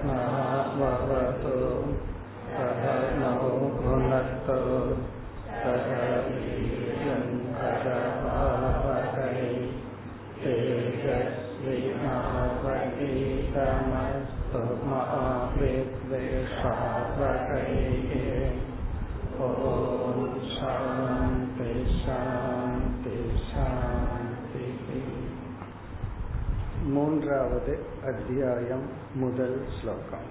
सहनावतु सहनौ भुनक्तु सह वीर्यङ्करवावहै तेजस्विनावतीतमस्तु मा विद्वेषावहै ॐ शान्ति शान्ति शान्तिः மூன்றாவது அத்தியாயம் முதல் ஸ்லோகம்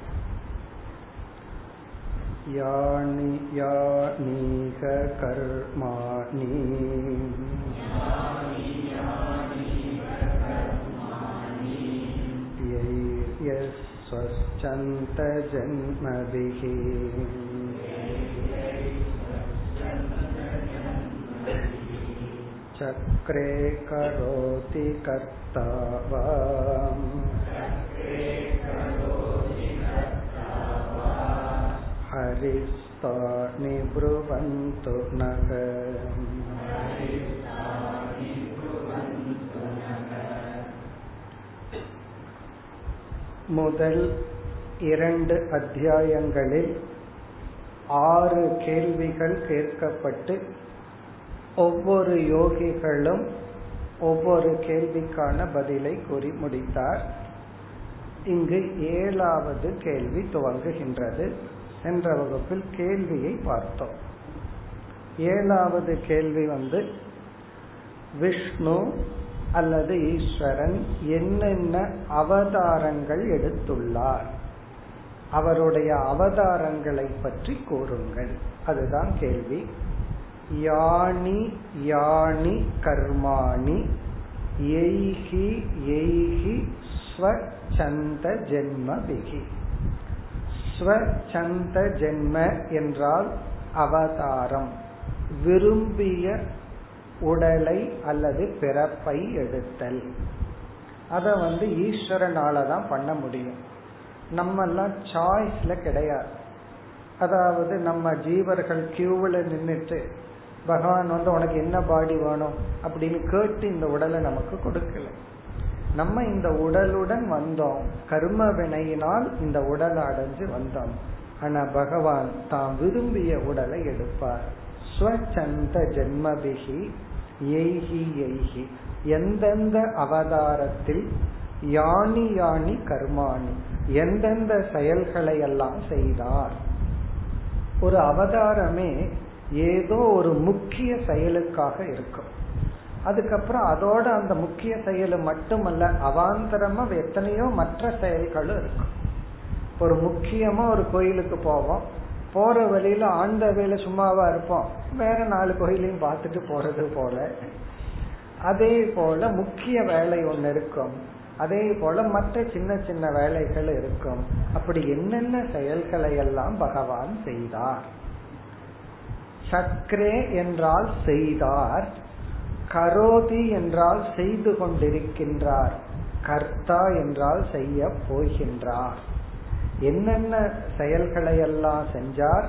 யானி யானீக கர்மாணி यस्वश्चन्त जन्मभिः चक्रे करोति कर्ता वा हरिस्तानि ब्रुवन्तु नः முதல் இரண்டு அத்தியாயங்களில் ஆறு கேள்விகள் கேட்கப்பட்டு ஒவ்வொரு யோகிகளும் ஒவ்வொரு கேள்விக்கான பதிலை கூறி முடித்தார் இங்கு ஏழாவது கேள்வி துவங்குகின்றது சென்ற வகுப்பில் கேள்வியை பார்த்தோம். ஏழாவது கேள்வி வந்து விஷ்ணு அல்லது ஈஸ்வரன் என்னென்ன அவதாரங்கள் எடுத்துள்ளார்? அவருடைய அவதாரங்களை பற்றி கூறுங்கள். அதுதான் கேள்வி. யானி யானி கர்மாணி எய்கி எய்கி ஸ்வச்சந்த ஜென்மபிகி ஸ்வச்சந்த ஜென்ம என்றால் அவதாரம். விரும்பிய உடலை அல்லது பிறப்பை எடுத்தல். அத வந்து ஈஸ்வரனால தான் பண்ண முடியும். நம்ம எல்லாம் சாய்ஸ்ல கிடையாது. அதாவது நம்ம ஜீவர்கள் கியூவில் நின்றுட்டு பகவான் வந்து உனக்கு என்ன பாடி வேணும்? அப்படின்னு கேட்டு இந்த உடலை நமக்கு கொடுக்கல. நம்ம இந்த உடலுடன் வந்தோம். கர்ம வினையினால் இந்த உடலை அடைஞ்சு வந்தோம். ஆனா பகவான் தான் விரும்பிய உடலை எடுப்பார். ஸ்வச்சந்த ஜென்மபிகி எய்கி எய்கி. எந்தெந்த அவதாரத்தில் யானி யானி கர்மாணி எந்தெந்த செயல்களை எல்லாம் செய்தார். ஒரு அவதாரமே ஏதோ ஒரு முக்கிய செயலுக்காக இருக்கும். அதுக்கப்புறம் அதோட அந்த முக்கிய செயல் மட்டுமல்ல அவாந்தரமா எத்தனையோ மற்ற செயல்களும் இருக்கும் ஒரு முக்கியமா ஒரு கோயிலுக்கு போவோம். போற வழியில ஆண்ட வேலை சும்மாவா இருப்போம். வேற நாலு கோயிலையும் பார்த்துட்டு போறது போல. அதே போல முக்கிய வேலை ஒன்று இருக்கும். அதே போல மற்ற சின்ன சின்ன வேலைகள் இருக்கும். அப்படி என்னென்ன செயல்களை எல்லாம் பகவான் செய்தார்? சக்ரே என்றால் செய்தார். கரோதி என்றால் செய்து கொண்டிருக்கின்றார். கர்த்தா என்றால் செய்ய போகின்றார். என்னென்ன செயல்களை எல்லாம் செஞ்சார்?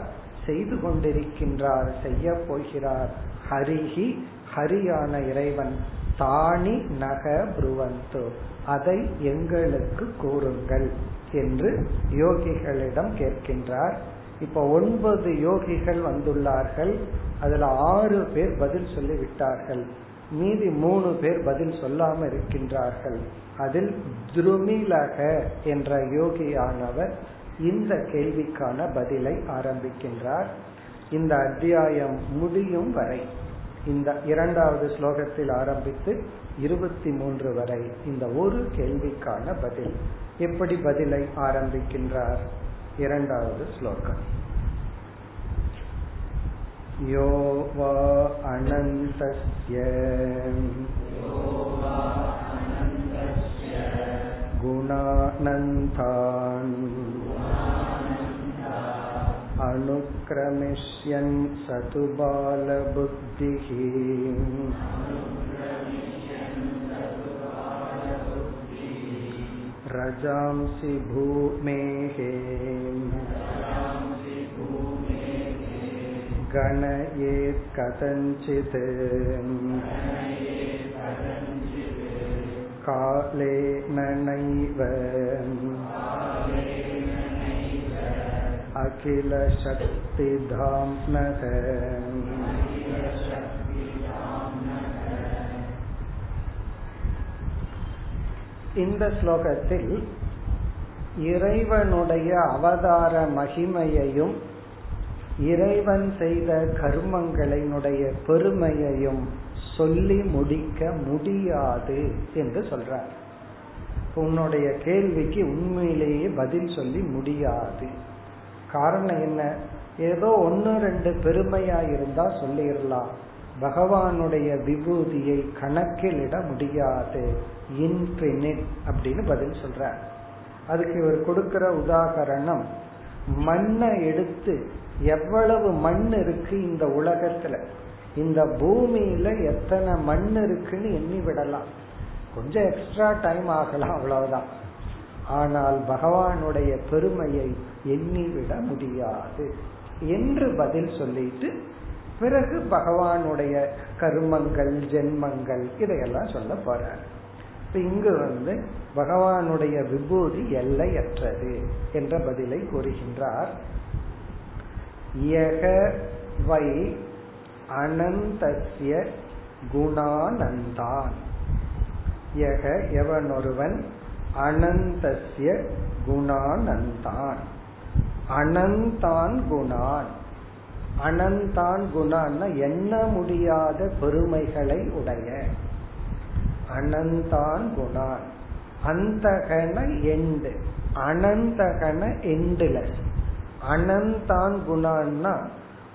செய்து கொண்டிருக்கின்றார் செய்ய போகிறார். ஹரிஹி ஹரியான இறைவன் தானி நக புருவந்து. அதை எங்களுக்கு கூறுங்கள் என்று யோகிகளிடம் கேட்கின்றார். இப்ப ஒன்பது யோகிகள் வந்துள்ளார்கள். அதுல ஆறு பேர் பதில் சொல்லி விட்டார்கள் மீதி மூணு பேர் பதில் சொல்லாம இருக்கின்றார்கள். அதில் துருமிலக என்ற யோகியானவர் இந்த கேள்விக்கான பதிலை ஆரம்பிக்கின்றார். இந்த அத்தியாயம் முடியும் வரை இந்த இரண்டாவது ஸ்லோகத்தில் ஆரம்பித்து இருபத்தி மூன்று வரை இந்த ஒரு கேள்விக்கான பதில். எப்படி பதிலை ஆரம்பிக்கின்றார்? இரண்டாவது ஸ்லோகம். यो वा अनन्तस्य गुणानन्तान् अनुक्रमिष्यन् स तु बालबुद्धिः रजांसि भूमेः गणयेत् कथञ्चित् कालेन नैव अखिलशक्तिधाम्नः இந்த ஸ்லோகத்தில் இறைவனுடைய அவதார மகிமையையும் இறைவன் செய்த கர்மங்களினுடைய பெருமையையும் சொல்லி முடிக்க முடியாது என்று சொல்றார். உன்னுடைய கேள்விக்கு உண்மையிலேயே பதில் சொல்லி முடியாது. காரணம் என்ன? ஏதோ ஒன்னு ரெண்டு பெருமையா இருந்தா சொல்லிடலாம். பகவானுடைய விபூதியை கணக்கிலிட முடியாது. இன்பினிட் அப்படின்னு பதில் சொல்ற அதுக்கு இவர் கொடுக்கிற உதாகரணம் மண்ணை எடுத்து எவ்வளவு மண் இருக்கு இந்த உலகத்துல? இந்த பூமியில எத்தனை மண் இருக்குன்னு எண்ணி விடலாம். கொஞ்சம் எக்ஸ்ட்ரா டைம் ஆகலாம் அவ்வளவுதான். ஆனால் பகவானுடைய பெருமையை எண்ணிவிட முடியாது. என்று பதில் சொல்லிட்டு பிறகு பகவானுடைய கருமங்கள் ஜென்மங்கள் இதையெல்லாம் சொல்ல போறார். இங்கு வந்து பகவானுடைய விபூதி எல்லையற்றது என்ற பதிலை கூறுகின்றார். வை அனந்தசிய குணானந்தான். யக எவனொருவன் அனந்தசிய குணானந்தான். அனந்தான் குணான். அனந்தான் குணான்னா எண்ண முடியாத பெருமைகளை உடைய. அனந்தான் குணான். அந்தகன எண்டு அனந்தகன எண்டுலஸ் அனந்தான் குணான்னா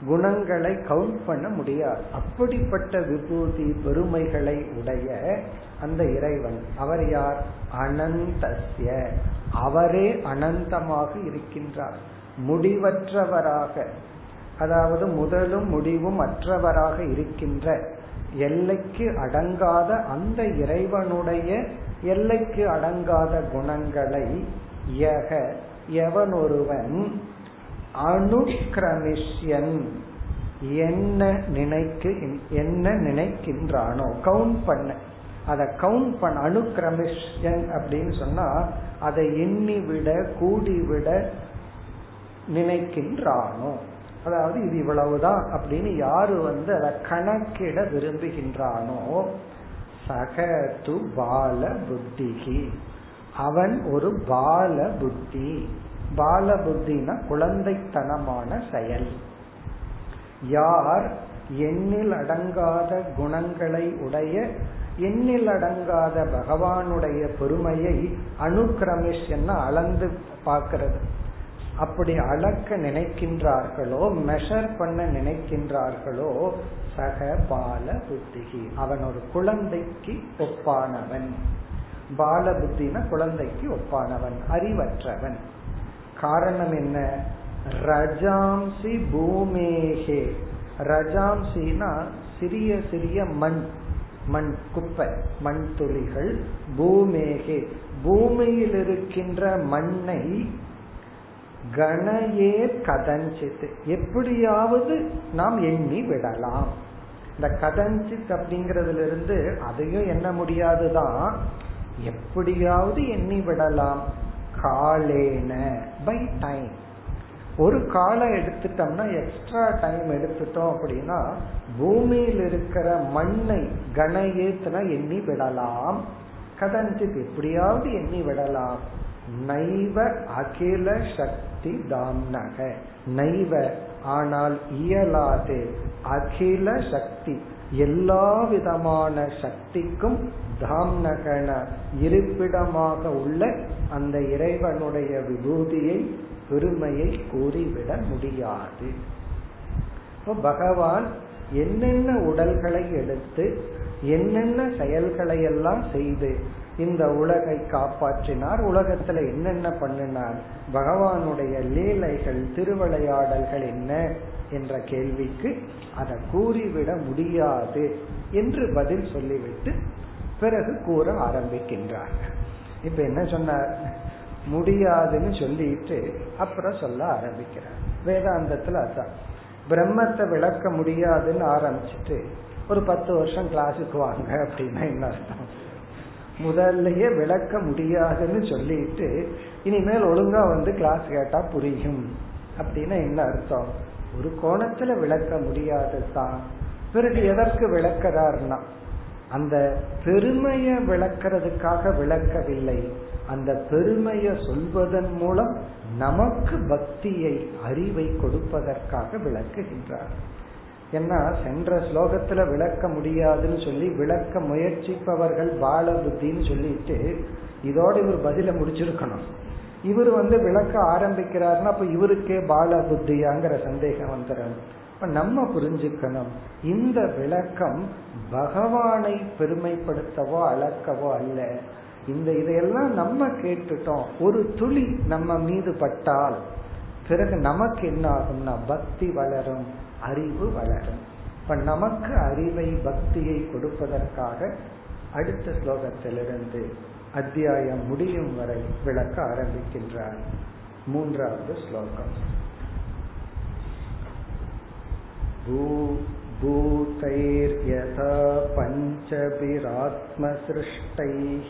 குணங்களை கவுண்ட் பண்ண முடியாது. அப்படிப்பட்ட விபூதி பெருமைகளை உடைய அந்த இறைவன். அவர் யார்? அனந்தசிய அவரே அனந்தமாக இருக்கின்றார். முடிவற்றவராக அதாவது முதலும் முடிவும் அற்றவராக இருக்கின்ற எல்லைக்கு அடங்காத அந்த இறைவனுடைய எல்லைக்கு அடங்காத குணங்களை யக எவனொருவன் அனுக்கிரமிஷ்யன் என்ன நினைக்கு என்ன நினைக்கின்றானோ கவுண்ட் பண்ண. அதை கவுண்ட் பண்ண அனுக்கிரமிஷன் அப்படின்னு சொன்னா அதை எண்ணி விட நினைக்கின்றானோ. அதாவது இது இவ்வளவுதான் அப்படின்னு யாரு வந்து அதை கணக்கிட விரும்புகின்றானோ சகது பால புத்திகி. அவன் ஒரு பால புத்தி. பால புத்தினா குழந்தைத்தனமான செயல். யார் எண்ணில் அடங்காத குணங்களை உடைய எண்ணில் அடங்காத பகவானுடைய பெருமையை அனுக்கிரமிஷ் என்ன அளந்து பார்க்கிறது. அப்படி அளக்க நினைக்கின்றார்களோ மெஷர் பண்ண நினைக்கின்றார்களோ சக பால புத்திகி. அவன் ஒரு குழந்தைக்கு ஒப்பானவன். பால புத்தின குழந்தைக்கு ஒப்பானவன் அறிவற்றவன். காரணம் என்ன? ரஜாம்சி பூமேகே. ரஜாம்சினா சிறிய சிறிய மண் மண் குப்பை மண் துளிகள் பூமேகே. பூமியில் இருக்கின்ற மண்ணை கணையே கதஞ்சித். எப்படியாவது நாம் எண்ணி விடலாம். இந்த கதஞ்சித் அப்படிங்கறதுல இருந்து அதையும் எண்ண முடியாதுதான். எப்படியாவது எண்ணி விடலாம். காலேன பை டைம் ஒரு காலம் எடுத்துட்டோம்னா எக்ஸ்ட்ரா டைம் எடுத்துட்டோம் அப்படின்னா பூமியில் இருக்கிற மண்ணை கணையேத்துனா எண்ணி விடலாம். கதஞ்சித் எப்படியாவது எண்ணி விடலாம். நைவ அகில சக்தி தாம்னக. நைவ ஆனால் இயலாது அகில சக்தி. எல்லா விதமான சக்திக்கும் தாம்னகன இருப்பிடமாக உள்ள அந்த இறைவனுடைய விபூதியை பெருமையை கூறிவிட முடியாது. பகவான் என்னென்ன உடல்களை எடுத்து என்னென்ன செயல்களை எல்லாம் செய்து இந்த உலகை காப்பாற்றினார். உலகத்துல என்னென்ன பண்ணினார்? பகவானுடைய லீலைகள் திருவிளையாடல்கள் என்ன என்ற கேள்விக்கு அதை கூறிவிட முடியாது என்று பதில் சொல்லிவிட்டு பிறகு கூற ஆரம்பிக்கின்றார்கள். இப்ப என்ன சொன்னார்? முடியாதுன்னு சொல்லிட்டு அப்புறம் சொல்ல ஆரம்பிக்கிறார். வேதாந்தத்துல அதான். பிரம்மத்தை விளக்க முடியாதுன்னு ஆரம்பிச்சுட்டு ஒரு பத்து வருஷம் கிளாஸுக்கு வாங்க அப்படின்னா என்ன அர்த்தம்? முதல்லயே விளக்க முடியாதுன்னு சொல்லிட்டு இனிமேல் ஒழுங்கா வந்து கிளாஸ் கேட்டா புரியும். அப்படின்னா என்ன அர்த்தம்? ஒரு கோணத்துல விளக்க முடியாது தான். பிறகு எதற்கு விளக்கிறார்னா அந்த பெருமையை விளக்கிறதுக்காக விளக்கவில்லை. அந்த பெருமையை சொல்வதன் மூலம் நமக்கு பக்தியை அறிவை கொடுப்பதற்காக விளக்குகின்றார். ஏன்னா சென்ற ஸ்லோகத்துல விளக்க முடியாதுன்னு சொல்லி விளக்க முயற்சிப்பவர்கள் பால புத்தின்னு சொல்லிட்டு இதோட இவர் பதில முடிச்சிருக்கணும். இவர் வந்து விளக்க ஆரம்பிக்கிறாருன்னா அப்ப இவருக்கே பால புத்தியாங்கிற சந்தேகம் வந்துடும். இப்ப நம்ம புரிஞ்சுக்கணும் இந்த விளக்கம் பகவானை பெருமைப்படுத்தவோ அளக்கவோ அல்ல. இந்த இதையெல்லாம் நம்ம கேட்டுட்டோம். ஒரு துளி நம்ம மீது பட்டால் பிறகு நமக்கு என்ன ஆகும்னா பக்தி வளரும். அறிவு வளரும் இப்ப நமக்கு அறிவை பக்தியை கொடுப்பதற்காக அடுத்த ஸ்லோகத்திலிருந்து அத்தியாயம் முடியும் வரை விளக்க ஆரம்பிக்கின்றார் மூன்றாவது ஸ்லோகம் भूतैर्यथा पञ्चभिरात्मसृष्टैः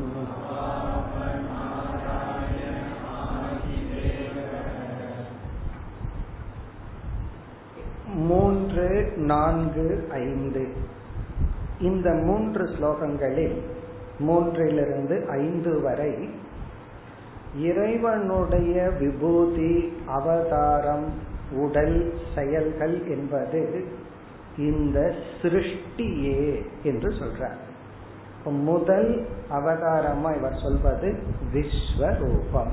மூன்று நான்கு ஐந்து. இந்த மூன்று ஸ்லோகங்களில் மூன்றிலிருந்து ஐந்து வரை இறைவனுடைய விபூதி அவதாரம் உடல் செயல்கள் என்பது இந்த சிருஷ்டியே என்று சொல்றார். முதல் அவதாரமா இவர் சொல்வது விஸ்வரூபம்.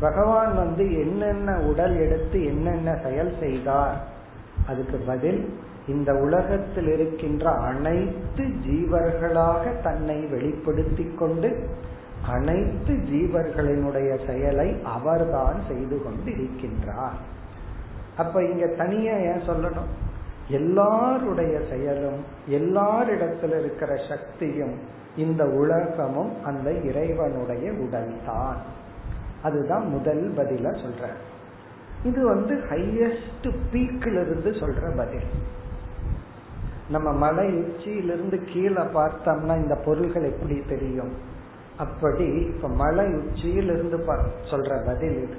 பகவான் வந்து என்னென்ன உடல் எடுத்து என்னென்ன செயல் செய்தார் அதுக்கு பதில் இந்த உலகத்தில் இருக்கின்ற அனைத்து ஜீவர்களாக தன்னை வெளிப்படுத்தி கொண்டு அனைத்து ஜீவர்களினுடைய செயலை அவர்தான் செய்து கொண்டு இருக்கின்றார் அப்ப இங்க தனியா ஏன் சொல்லணும்? எல்லாருடைய செயலும் எல்லாரிடத்தில் இருக்கிற சக்தியும் இந்த உலகமும் அந்த இறைவனுடைய உடல்தான். அதுதான் முதல் பதில சொல்ற இது வந்து ஹையஸ்ட் பீக்ல இருந்து சொல்ற பதில். நம்ம மலை உச்சியிலிருந்து கீழே பார்த்தோம்னா இந்த பொருள்கள் எப்படி தெரியும்? அப்படி இப்ப மலை உச்சியிலிருந்து சொல்ற பதில் இது.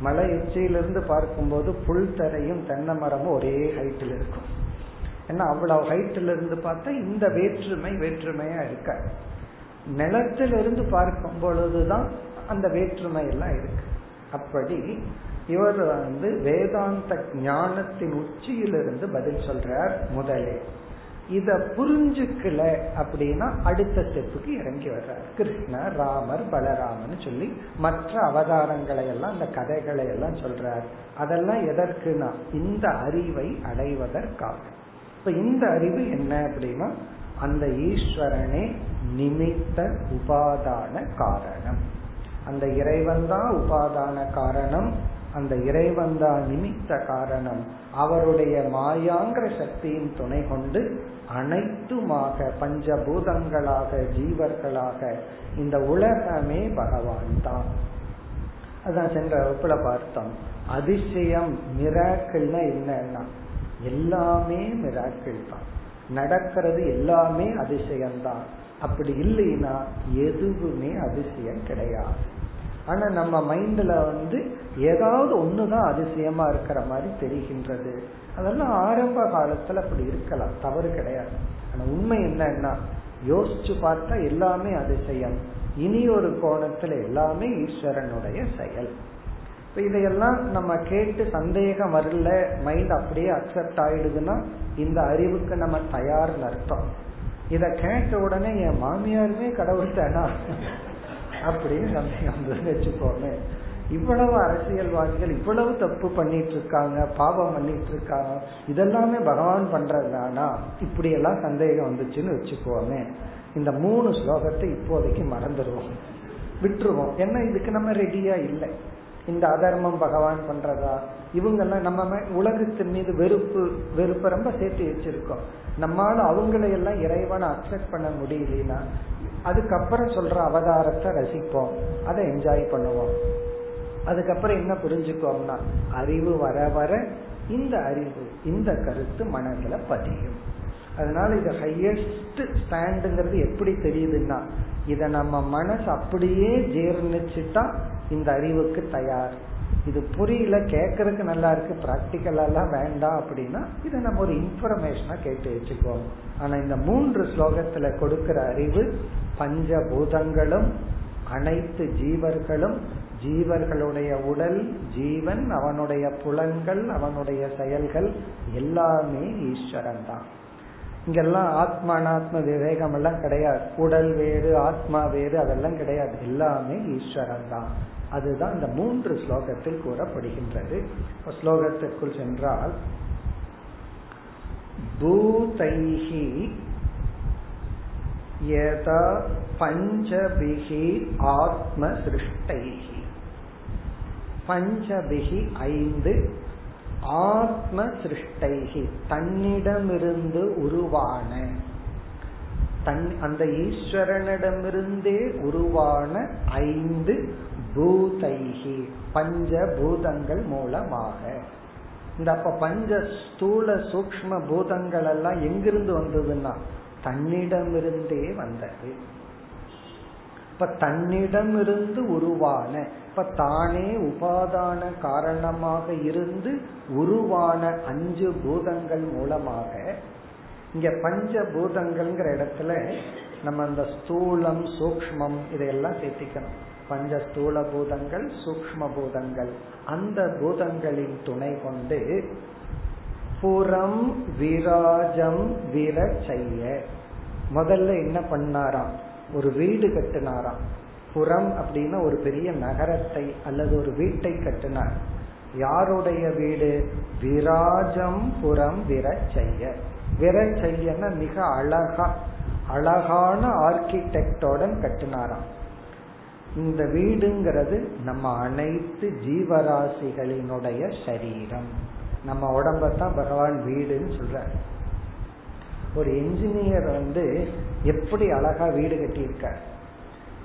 மலை உச்சியிலிருந்து பார்க்கும்போது புல் தரையும் தென்னை மரமும் ஒரே ஹைட்டில் இருக்கும். ஏன்னா அவ்வளவு ஹைட்டில் இருந்து பார்த்தா இந்த வேற்றுமை வேற்றுமையா இருக்க. நிலத்திலிருந்து பார்க்கும் பொழுதுதான் அந்த வேற்றுமை எல்லாம் இருக்கு. அப்படி இவர் வந்து வேதாந்த ஞானத்தின் உச்சியிலிருந்து பதில் சொல்றார் முதலே. இத புரிஞ்சுக்கல அப்படின்னா அடுத்த ஸ்டெப்புக்கு இறங்கி வர்றார். கிருஷ்ணர் ராமர் பலராமன் சொல்லி மற்ற அவதாரங்களை எல்லாம் அந்த கதைகளை எல்லாம் சொல்றார். அதெல்லாம் எதற்குனா இந்த அறிவை அடைவதற்காக. இப்ப இந்த அறிவு என்ன அப்படின்னா அந்த ஈஸ்வரனே நிமித்த உபாதான காரணம். அந்த இறைவன் தான் உபாதான காரணம். அந்த இறைவன் தான் நிமித்த காரணம். அவருடைய மாயாங்கிற சக்தியின் துணை கொண்டு அனைத்துமாக பஞ்சபூதங்களாக ஜீவர்களாக இந்த உலகமே பகவான் தான். அதான் சென்ற வகுப்புல பார்த்தோம். அதிசயம் மிராக்கிள்னா என்னன்னா எல்லாமே மிராக்கிள் தான். நடக்கிறது எல்லாமே அதிசயம்தான். அப்படி இல்லைன்னா எதுவுமே அதிசயம் கிடையாது. ஆனா நம்ம மைண்ட்ல வந்து ஏதாவது ஒண்ணுதான் அதிசயமா இருக்கிற மாதிரி தெரிகின்றது. அதெல்லாம் ஆரம்ப காலத்துல அப்படி இருக்கலாம். தவறு கிடையாது. ஆனா உண்மை என்னன்னா யோசிச்சு பார்த்தா எல்லாமே அதிசயம். இனி ஒரு கோணத்துல எல்லாமே ஈஸ்வரனுடைய செயல். இப்ப இதையெல்லாம் நம்ம கேட்டு சந்தேகம் வரல மைண்ட் அப்படியே அக்செப்ட் ஆயிடுதுன்னா இந்த அறிவுக்கு நம்ம தயார்னு அர்த்தம். இத கேட்ட உடனே என் மாமியாருமே கடவுள் தானா? அப்படின்னு சந்தேகம் வந்து வச்சுக்கோமே. இவ்வளவு அரசியல்வாதிகள் இவ்வளவு தப்பு பண்ணிட்டு இருக்காங்க பாவம் பண்ணிட்டு இருக்காங்க இதெல்லாமே பகவான் பண்றதுதானா? இப்படி எல்லாம் சந்தேகம் வந்துச்சுன்னு வச்சுக்கோமே. இந்த மூணு ஸ்லோகத்தை இப்போதைக்கு மறந்துடுவோம். விட்டுருவோம். ஏன்னா இதுக்கு நம்ம ரெடியா இல்லை. இந்த அதர்மம் பகவான் பண்றதா? இவங்கெல்லாம் நம்ம உலகத்தின் மீது வெறுப்பு வெறுப்பை ரொம்ப சேர்த்து வச்சிருக்கோம். நம்மால அவங்களையெல்லாம் இறைவனை அக்செப்ட் பண்ண முடியலனா அதுக்கப்புறம் சொல்ற அவதாரத்தை ரசிப்போம். அதை என்ஜாய் பண்ணுவோம். அதுக்கப்புறம் என்ன புரிஞ்சுக்கோம்னா அறிவு வர வர இந்த அறிவு இந்த கருத்து மனதில் பதியும். அதனால இது ஹையஸ்ட் ஸ்டாண்டுங்கிறது எப்படி தெரியுதுன்னா இத நம்ம மனசு அப்படியே ஜீர்ணிச்சுட்டா இந்த அறிவுக்கு தயார். இது புரியல கேட்கறதுக்கு நல்லா இருக்கு பிராக்டிக்கலெல்லாம் வேண்டாம் அப்படின்னா இதை நம்ம ஒரு இன்ஃபர்மேஷனா கேட்டு வச்சுக்கோம் ஆனா இந்த மூன்று ஸ்லோகத்துல கொடுக்கிற அறிவு பஞ்சபூதங்களும் அனைத்து ஜீவர்களும் ஜீவர்களுடைய உடல் ஜீவன் அவனுடைய புலன்கள் அவனுடைய செயல்கள் எல்லாமே ஈஸ்வரன் தான். இங்கெல்லாம் ஆத்மா அனாத்ம விவேகம் எல்லாம் கிடையாது. உடல் வேறு ஆத்மா வேறு அதெல்லாம் கிடையாது. எல்லாமே ஈஸ்வரன் தான். அதுதான் இந்த மூன்று ஸ்லோகத்தில் கூறப்படுகின்றது. ஸ்லோகத்திற்குள் சென்றால் பூதைஹி யதா பஞ்சபிகி ஆத்ம சிருஷ்டைஹி பஞ்சபிகி ஐந்து ஆத்ம சிருஷ்டைகி தன்னிடமிருந்து உருவான தன் அந்த ஈஸ்வரனிடமிருந்தே உருவான ஐந்து பூதைகி பஞ்ச பூதங்கள் மூலமாக. இந்த அப்ப பஞ்ச ஸ்தூல சூக்ம பூதங்கள் எல்லாம் எங்கிருந்து வந்ததுன்னா தன்னிடமிருந்தே வந்தது. இப்ப தன்னிடமிருந்து உருவான இப்ப தானே உபாதான காரணமாக இருந்து உருவான அஞ்சு பூதங்கள் மூலமாக இங்க பஞ்ச பூதங்கள்ங்கிற இடத்துல நம்ம அந்த ஸ்தூலம் சூக்மம் இதையெல்லாம் சேர்த்திக்கணும். பஞ்ச ஸ்தூல பூதங்கள் சூக்ம பூதங்கள் அந்த பூதங்களின் துணை கொண்டு புறம் விராஜம் விர செய்ய முதல்ல என்ன பண்ணாராம்? ஒரு வீடு கட்டினாராம். புறம் அப்படின்னா ஒரு பெரிய நகரத்தை அல்லது ஒரு வீட்டை கட்டினார். யாருடைய வீடு? விராஜம் புறம் விரச்செய்ய செய்ய மிக அழகா அழகான ஆர்கிடெக்டோட கட்டினாராம். இந்த வீடுங்கிறது நம்ம அனைத்து ஜீவராசிகளினுடைய சரீரம். நம்ம உடம்பத்தான் பகவான் வீடுன்னு சொல்ற ஒரு என்ஜினியர் வந்து எப்படி அழகா வீடு கட்டியிருக்கார்?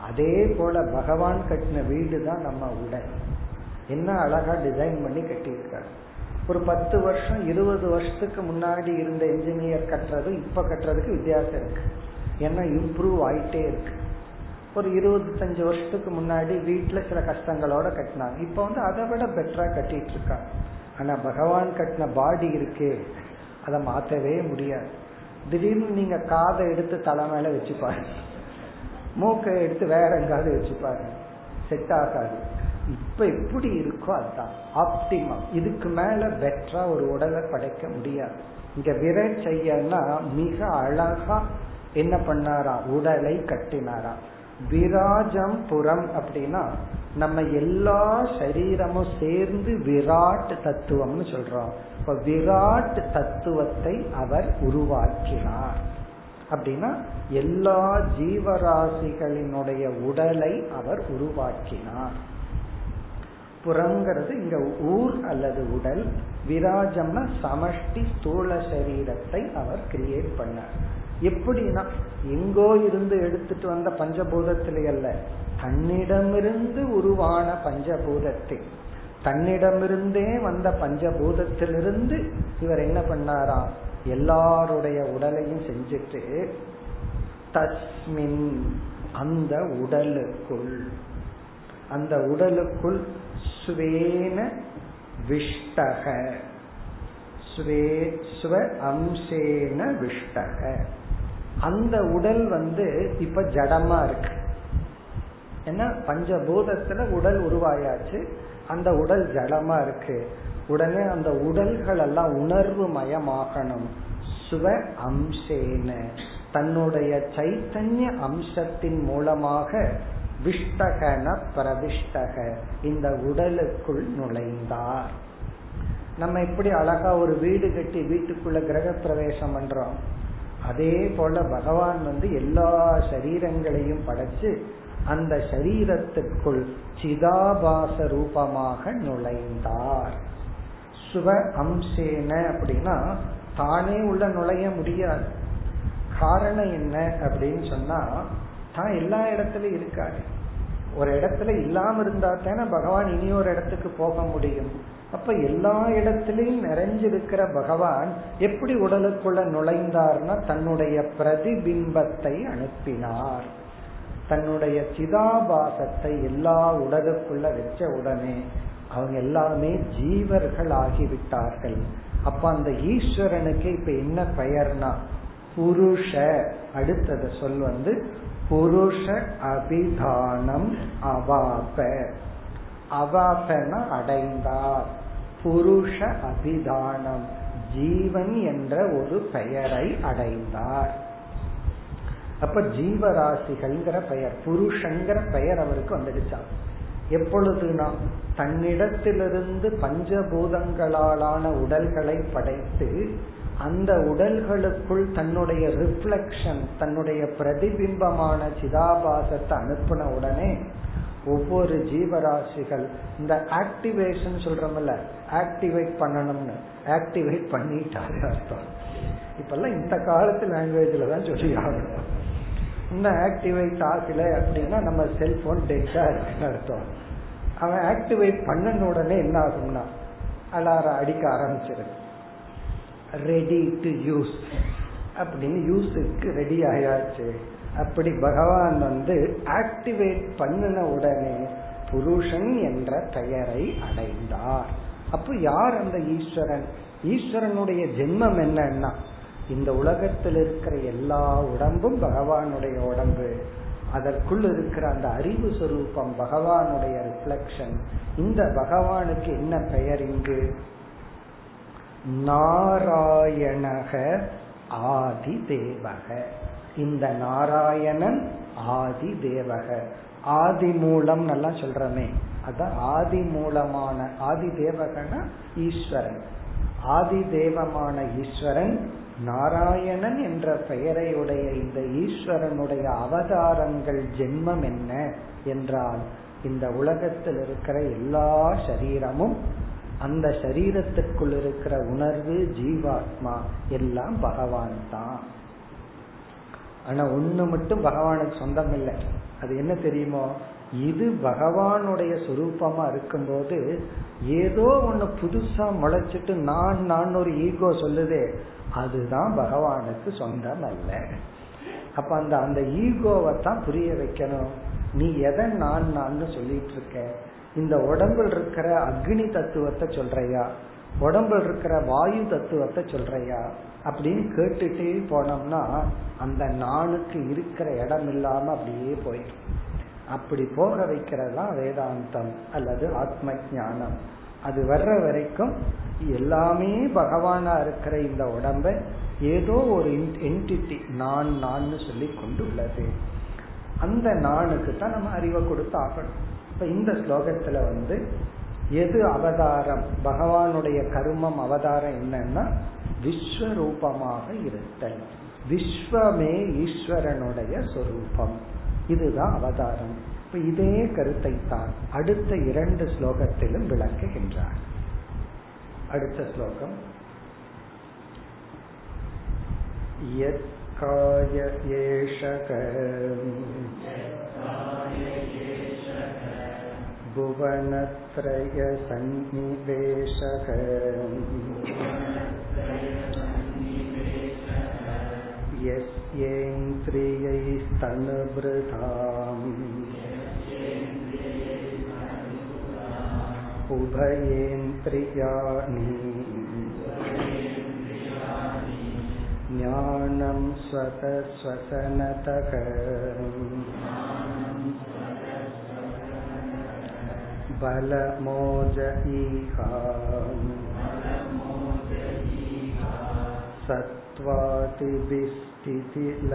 அதே போல பகவான் கட்டின வீடு தான் நம்ம உடல் என்ன அழகா டிசைன் பண்ணி கட்டியிருக்காரு. ஒரு பத்து வருஷம் இருபது வருஷத்துக்கு முன்னாடி இருந்த என்ஜினியர் கட்டுறது இப்ப கட்டுறதுக்கு வித்தியாசம் இருக்கு. ஏன்னா இம்ப்ரூவ் ஆயிட்டே இருக்கு. ஒரு இருபத்தஞ்சு வருஷத்துக்கு முன்னாடி வீட்டுல சில கஷ்டங்களோட கட்டினாங்க. இப்ப வந்து அதை விட பெட்டரா கட்டிட்டு இருக்காங்க. ஆனா பகவான் கட்டின பாடி இருக்கு. அதை மாத்தவே முடியாது. திடீர்னு நீங்க காதை எடுத்து தலை மேல வச்சு பாருங்க. மூக்கை எடுத்து வேற எங்காவது வச்சு பாருங்க. செட் ஆகாது. இப்ப எப்படி இருக்கோ அதுதான். ஆப்டிமம் இதுக்கு மேல பெட்டரா ஒரு உடலை படைக்க முடியாது. இங்க விரை செய்யனா மிக அழகா என்ன பண்ணாரா உடலை கட்டினாரா விராஜம் புறம் அப்படின்னா நம்ம எல்லா சரீரமும் சேர்ந்து விராட் தத்துவம்னு சொல்றோம். இப்ப விராட் தத்துவத்தை அவர் உருவாக்கினார். அப்படின்னா எல்லா ஜீவராசிகளினுடைய உடலை அவர் உருவாக்கினார். புறங்கிறது இங்க ஊர் அல்லது உடல். விராஜம்னா சமஷ்டி ஸ்தூல சரீரத்தை அவர் கிரியேட் பண்ணார். எப்படின்னா எங்கோ இருந்து எடுத்துட்டு வந்த பஞ்சபூதத்திலே அல்ல தன்னிடமிருந்து உருவான பஞ்சபூதத்தை. தன்னிடமிருந்தே வந்த பஞ்சபூதத்திலிருந்து இவர் என்ன பண்ணாராம் எல்லாருடைய உடலையும் செஞ்சுட்டு தஸ்மின் அந்த உடலுக்குள் அந்த உடலுக்குள் ஸ்வேன விஷ்டக. ஸ்வே ஸ்வ அம்சேன விஷ்டக. அந்த உடல் வந்து இப்ப ஜடமா இருக்கு. ஏன்னா பஞ்சபூதத்துல உடல் உருவாயாச்சு. அந்த உடல் ஜடமா இருக்கு. உடனே அந்த உடல்கள் எல்லாம் உணர்வு மயமாகணும் சுவ அம்சேன தன்னுடைய சைத்தன்ய அம்சத்தின் மூலமாக விஷ்டகன பிரவிஷ்டக. இந்த உடலுக்குள் நுழைந்தார். நம்ம எப்படி அழகா ஒரு வீடு கட்டி வீட்டுக்குள்ள கிரக பிரவேசம் பண்றோம். அதே போல பகவான் வந்து எல்லா சரீரங்களையும் படைச்சு அந்த சரீரத்திற்குள் சிதாபாச ரூபமாக நுழைந்தார். சுவ அம்சேன அப்படின்னா தானே உள்ள நுழைய முடியாது. காரணம் என்ன அப்படின்னு சொன்னா தான் எல்லா இடத்துலயும் இருக்காரு. ஒரு இடத்துல இல்லாம இருந்தா தானே பகவான் இனி ஒரு இடத்துக்கு போக முடியும். அப்ப எல்லா இடத்திலையும் நிறைஞ்சிருக்கிற பகவான் எப்படி உடலுக்குள்ள நுழைந்தார்னா தன்னுடைய பிரதிபிம்பத்தை அனுப்பினார். தன்னுடைய சிதாபாசத்தை எல்லா உடலுக்குள்ள வச்ச உடனே அவங்க எல்லாமே ஜீவர்கள் ஆகிவிட்டார்கள் அப்ப அந்த ஈஸ்வரனுக்கு இப்ப என்ன பெயர்னா புருஷ. அடுத்தது சொல் வந்து புருஷ அபிதானம் அவாப. அவாபன அடைந்தார். புருஷ அபிதானம். ஜீவன் என்ற ஒரு பெயரை அடைந்தார். அப்ப ஜீவராசிகள்ங்கிற பெயர் புருஷங்கிற பெயர் அவருக்கு வந்துடுச்சான் எப்பொழுதுனா தன்னிடத்திலிருந்து பஞ்சபூதங்களாலான உடல்களை படைத்து அந்த உடல்களுக்குள் தன்னுடைய ரிஃப்ளக்ஷன் தன்னுடைய பிரதிபிம்பமான சிதாபாசத்தை அனுப்பின உடனே ஒவ்வொரு ஜீவராசிகள் இந்த ஆக்டிவேஷன் சொல்றோம்ல ஆக்டிவேட் பண்ணணும்னு ஆக்டிவேட் பண்ணிட்டாரு அர்த்தம். இப்பெல்லாம் இந்த காலத்து லாங்குவேஜ்ல தான் சொல்லி ஆகணும். இன்னும் ஆக்டிவேட் ஆகல அப்படின்னா நம்ம செல்போன் டெட்டா இருக்குன்னு அர்த்தம். அவன் ஆக்டிவேட் பண்ணன உடனே என்ன ஆகும்னா அலார அடிக்க ஆரம்பிச்சிரு ரெடி டு யூஸ் அப்படின்னு யூஸுக்கு ரெடி ஆயாச்சு. அப்படி பகவான் வந்து ஆக்டிவேட் பண்ணின உடனே புருஷன் என்ற பெயரை அடைந்தார். அப்ப யார் அந்த ஈஸ்வரன்? ஈஸ்வரனுடைய ஜென்மம் என்னன்னா இந்த உலகத்தில் இருக்கிற எல்லா உடம்பும் பகவானுடைய உடம்பு. அதற்குள் இருக்கிற அந்த அறிவு சுரூபம் பகவானுடைய ரிஃப்ளக்ஷன் இந்த பகவானுக்கு என்ன பெயர் இங்கு? நாராயணக ஆதி தேவக இந்த நாராயணன் ஆதி தேவக ஆதி மூலம் நல்லா சொல்றமே. அதான் ஆதி மூலமான ஆதி தேவகன ஈஸ்வரன். ஆதி தேவமான ஈஸ்வரன் நாராயணன் என்ற பெயரையுடைய இந்த ஈஸ்வரனுடைய அவதாரங்கள் ஜென்மம் என்ன என்றால் இந்த உலகத்தில் இருக்கிற எல்லா சரீரமும் அந்த சரீரத்துக்குள் இருக்கிற உணர்வு ஜீவாத்மா எல்லாம் பகவான் தான். ஆனா ஒண்ணு மட்டும் பகவானுக்கு சொந்தம் இல்லை அது என்ன தெரியுமோ? இது பகவானுடைய சுரூபமா இருக்கும்போது ஏதோ ஒண்ணு புதுசா முளைச்சிட்டு நான் நான் ஒரு ஈகோ சொல்லுதே அதுதான் பகவானுக்கு சொந்தம் அல்ல அப்ப அந்த அந்த ஈகோவை தான் புரிய வைக்கணும். நீ எதை நான் நான் சொல்லிட்டு இருக்க? இந்த உடம்பில் இருக்கிற அக்னி தத்துவத்தை சொல்றையா? உடம்புல இருக்கிற வாயு தத்துவத்தை சொல்றையா? அப்படின்னு கேட்டுட்டே போனோம்னா அந்த நானுக்கு இருக்கிற இடம் இல்லாம அப்படியே போயிடும். அப்படி போக வைக்கிறதா வேதாந்தம் அல்லது ஆத்ம ஞானம். அது வர்ற வரைக்கும் எல்லாமே பகவானா இருக்கிற இந்த உடம்ப ஏதோ ஒரு என்டிட்டி நான் நான் சொல்லி கொண்டுள்ளது அந்த நானுக்கு தான் நம்ம அறிவை கொடுத்து ஆகணும். இப்ப இந்த ஸ்லோகத்துல வந்து எது அவதாரம் பகவானுடைய கருமம் அவதாரம் என்னன்னா விஸ்வரூபமாக இருத்தல் விஸ்வமே ஈஸ்வரனுடைய சொரூபம் இதுதான் அவதாரம் இப்ப இதே கருத்தை தான் அடுத்த இரண்டு ஸ்லோகத்திலும் விளக்குகின்றார் அடுத்த ஸ்லோகம் यत्काय एषक भुवनत्रयसन्निवेशक यस्येन्द्रियैस्तनुभृताम् उभयेन्द्रियाणि ज्ञानं स्वतस्वसनतः बलमोज ईहा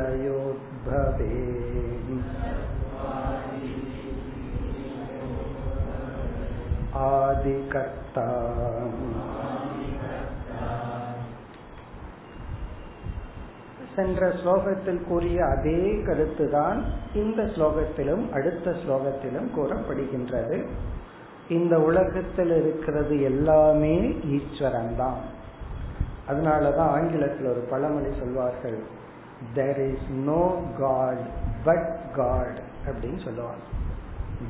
सत्त्वातिभिस्थितिलयोद्भवे आदिकर्ता சென்ற ஸ்லோகத்தில் கூறிய அதே கருத்துதான் இந்த ஸ்லோகத்திலும் அடுத்த ஸ்லோகத்திலும் கூறப்படுகின்றது இந்த உலகத்தில் இருக்கிறது எல்லாமே ஈஸ்வரன் தான் அதனாலதான் ஆங்கிலத்தில் ஒரு பழமொழி சொல்வார்கள் there is no God but God அப்படின்னு சொல்லுவாங்க.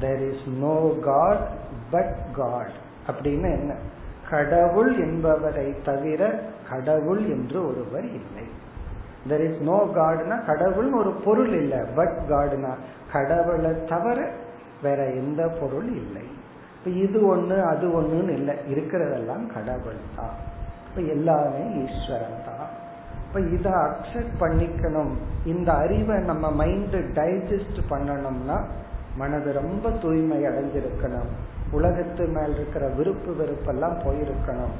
There is no God but God அப்படின்னு என்ன? கடவுள் என்பவரை தவிர கடவுள் என்று ஒருவர் இல்லை. தெர் இஸ் நோ காட்னா கடவுள் ஒரு பொருள் இல்லை பட் காட்னா கடவுளை தவிர வேற எந்த பொருள் இல்லை. இது ஒண்ணு அது ஒண்ணுன்னு இல்லை. இருக்கிறதெல்லாம் கடவுள் தான். இப்ப எல்லாமே ஈஸ்வரன் தான். இப்ப இதை அக்செப்ட் பண்ணிக்கணும். இந்த அறிவை நம்ம மைண்ட் டைஜஸ்ட் பண்ணணும்னா மனது ரொம்ப தூய்மை அடைஞ்சிருக்கணும். உலகத்து மேல இருக்கிற விருப்பு வெறுப்பெல்லாம் போயிருக்கணும்.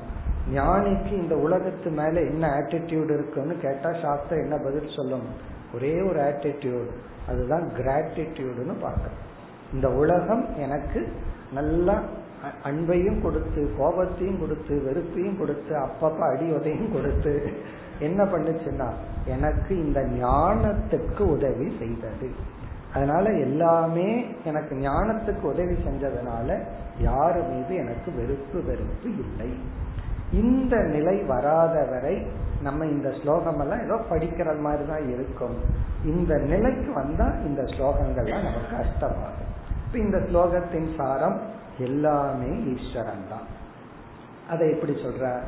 ஞானிக்கு இந்த உலகத்து மேல என்ன ஆட்டிடியூட் இருக்குன்னு கேட்டா சாஸ்திரம் என்ன பதில் சொல்லும்? ஒரே ஒரு ஆட்டிடியூட் அதுதான் கிராட்டிடியூடுன்னு பார்க்கணும். இந்த உலகம் எனக்கு நல்லா அன்பையும் கொடுத்து கோபத்தையும் கொடுத்து வெறுப்பையும் கொடுத்து அப்பப்ப அடி உதையும் கொடுத்து என்ன பண்ணுச்சுன்னா எனக்கு இந்த ஞானத்துக்கு உதவி செய்தது. அதனால எல்லாமே எனக்கு ஞானத்துக்கு உதவி செஞ்சதுனால யாரு மீது எனக்கு வெறுப்பு வெறுப்பு இல்லை. இந்த நிலை வராத வரை நம்ம இந்த ஸ்லோகம் எல்லாம் ஏதோ படிக்கிற மாதிரி தான் இருக்கும். இந்த நிலைக்கு வந்தா இந்த ஸ்லோகங்கள்லாம் நமக்கு கஷ்டமாகும் இந்த ஸ்லோகத்தின் சாரம் எல்லாமே ஈஸ்வரன் தான் அதை எப்படி சொல்ற?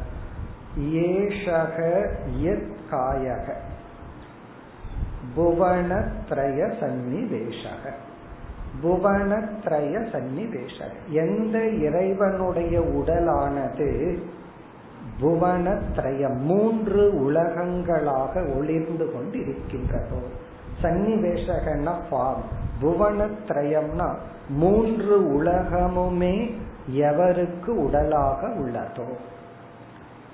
ஏஷக காயக புவனத்ரய சந்நிவேஷக. புவனத்ரய சந்நிவேஷக. எந்த இறைவனுடைய உடலானது புவனத்ரய மூன்று உலகங்களாக ஒளிர்ந்து கொண்டு இருக்கின்றதோ சன்னிவேஷகன்னா ஃபார்ம் புவனத்ரயம்னா மூன்று உலகமுமே எவருக்கு உடலாக உள்ளதோ?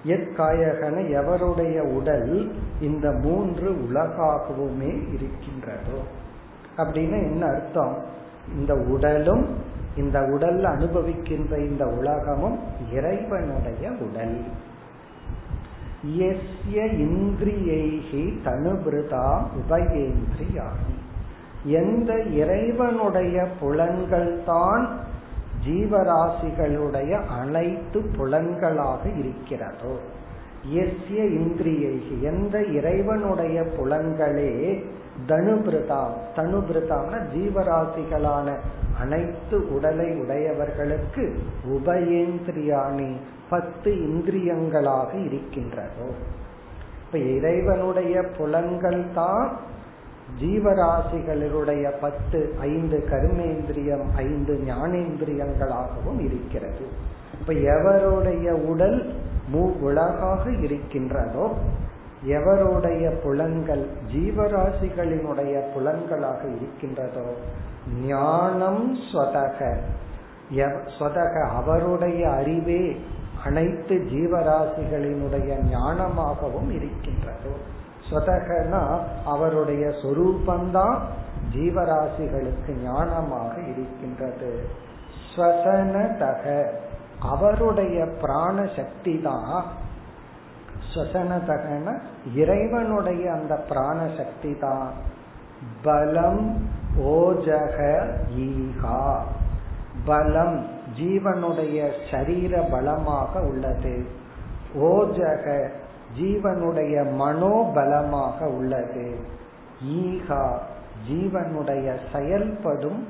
எக்காயகன எவருடைய உடல் இந்த மூன்று உலகாகவுமே இருக்கின்றதோ? அப்படின்னு என்ன அர்த்தம்? இந்த உடலும் இந்த உடல் அனுபவிக்கின்ற இந்த உலகமும் இறைவனுடைய உடல். எஸ்ய இந்திரியைகி தனுபிருதா உபயேந்திரியாகி எந்த இறைவனுடைய புலன்கள் தான் ஜீவராசிகளுடைய அனைத்து புலன்களாக இருக்கிறதோ எஸ்ய இந்திரியை எந்த இறைவனுடைய புலன்களே தனுபிரதாம். தனுபிரதாம்னா ஜீவராசிகளான அனைத்து உடலை உடையவர்களுக்கு உபயேந்திரியாணி பத்து இந்திரியங்களாக இருக்கின்றதோ. இப்ப இறைவனுடைய புலன்கள் தான் ஜீவராசிகளுடைய பத்து ஐந்து கர்மேந்திரியம் ஐந்து ஞானேந்திரியங்களாகவும் இருக்கிறது. இப்ப எவருடைய உடல் மூ உலகாக இருக்கின்றதோ எவருடைய புலன்கள் ஜீவராசிகளினுடைய புலன்களாக இருக்கின்றதோ ஞானம் ஸ்வதக. ஸ்வதக அவருடைய அறிவே அனைத்து ஜீவராசிகளினுடைய ஞானமாகவும் இருக்கின்றதோ ஸ்வதகனா அவருடைய சொரூபந்தான் ஜீவராசிகளுக்கு ஞானமாக இருக்கின்றது. ஸ்வசனதக அவருடைய பிராண சக்தி தான் ஸ்வசனதகன இறைவனுடைய அந்த பிராண சக்தி தான் பலம் ஓஜக ஈகா. பலம் ஜீவனுடைய சரீர பலமாக உள்ளது. ஓஜக ஜீவனுடைய மனோபலமாக உள்ளது. ஈகா ஜீவனுடைய செயல்படும்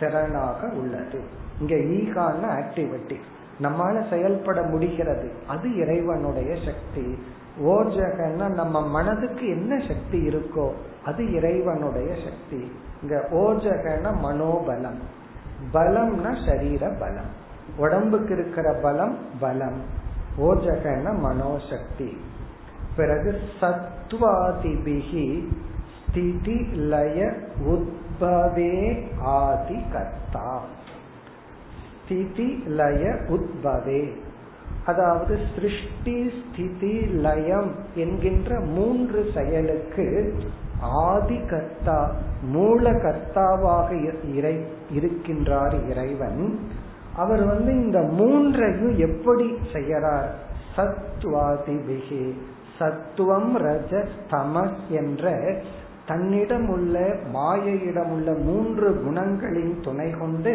திறனாக உள்ளது. இங்க ஈகான ஆக்டிவிட்டி நம்மால செயல்பட முடிகிறது. அது இறைவனுடைய சக்தி. ஓஜகன்னா நம்ம மனதுக்கு என்ன சக்தி இருக்கோ அது இறைவனுடைய சக்தி. இங்க ஓஜகன மனோபலம். பலம்னா சரீர பலம். உடம்புக்கு இருக்கிற பலம் பலம். ஓஜகன மனோசக்தி. பிறகு சத்வாதிபிகி ஸ்திதி லய உத்பவே ஆதி கர்த்தா ஸ்திதி லய உத்பவே. அதாவது சிருஷ்டி ஸ்திதி லயம் என்கின்ற மூன்று செயலுக்கு ஆதி கர்த்தா மூல கர்த்தாவாக இறை இருக்கின்றார் இறைவன். அவர் வந்து இந்த மூன்றையும் எப்படி செய்யறார் சத்வாதி பிகி சத்துவம் ரஜஸ்தம தமஸ் என்ற தன்னிடம் உள்ள மாயையிடம் உள்ள மூன்று குணங்களின் துணை கொண்டு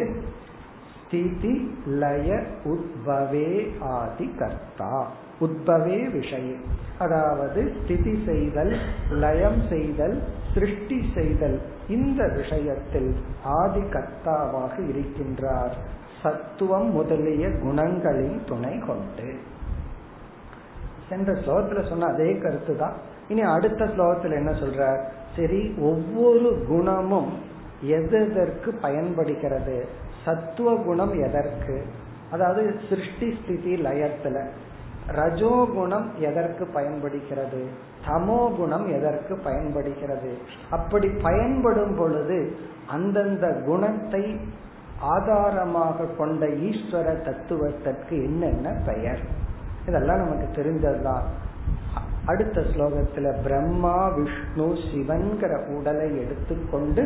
ஸ்திதி லய உத்பவே ஆதி கர்த்தா உத்பவே விஷயம் அதாவது ஸ்திதி செய்தல் லயம் செய்தல் சிருஷ்டி செய்தல். இந்த விஷயத்தில் ஆதி கர்த்தாவாக இருக்கின்றார். சத்துவம் முதலிய குணங்களின் துணை கொண்டு. சென்ற ஸ்லோகத்துல சொன்ன அதே கருத்து தான் இனி அடுத்த ஸ்லோகத்துல என்ன சொல்றார்? சரி ஒவ்வொரு குணமும் எதற்கு பயன்படுகிறது? சத்துவ குணம் எதற்கு? அதாவது சிருஷ்டி ஸ்திதி லயத்துல. ரஜோகுணம் எதற்கு பயன்படுகிறது? தமோ குணம் எதற்கு பயன்படுகிறது? அப்படி பயன்படும் பொழுது அந்தந்த குணத்தை ஆதாரமாக கொண்ட ஈஸ்வர தத்துவத்திற்கு என்னென்ன பெயர்? இதெல்லாம் நமக்கு தெரிஞ்சதுதான் அடுத்த ஸ்லோகத்துல பிரம்மா விஷ்ணு சிவன்கிற உடலை எடுத்துக்கொண்டு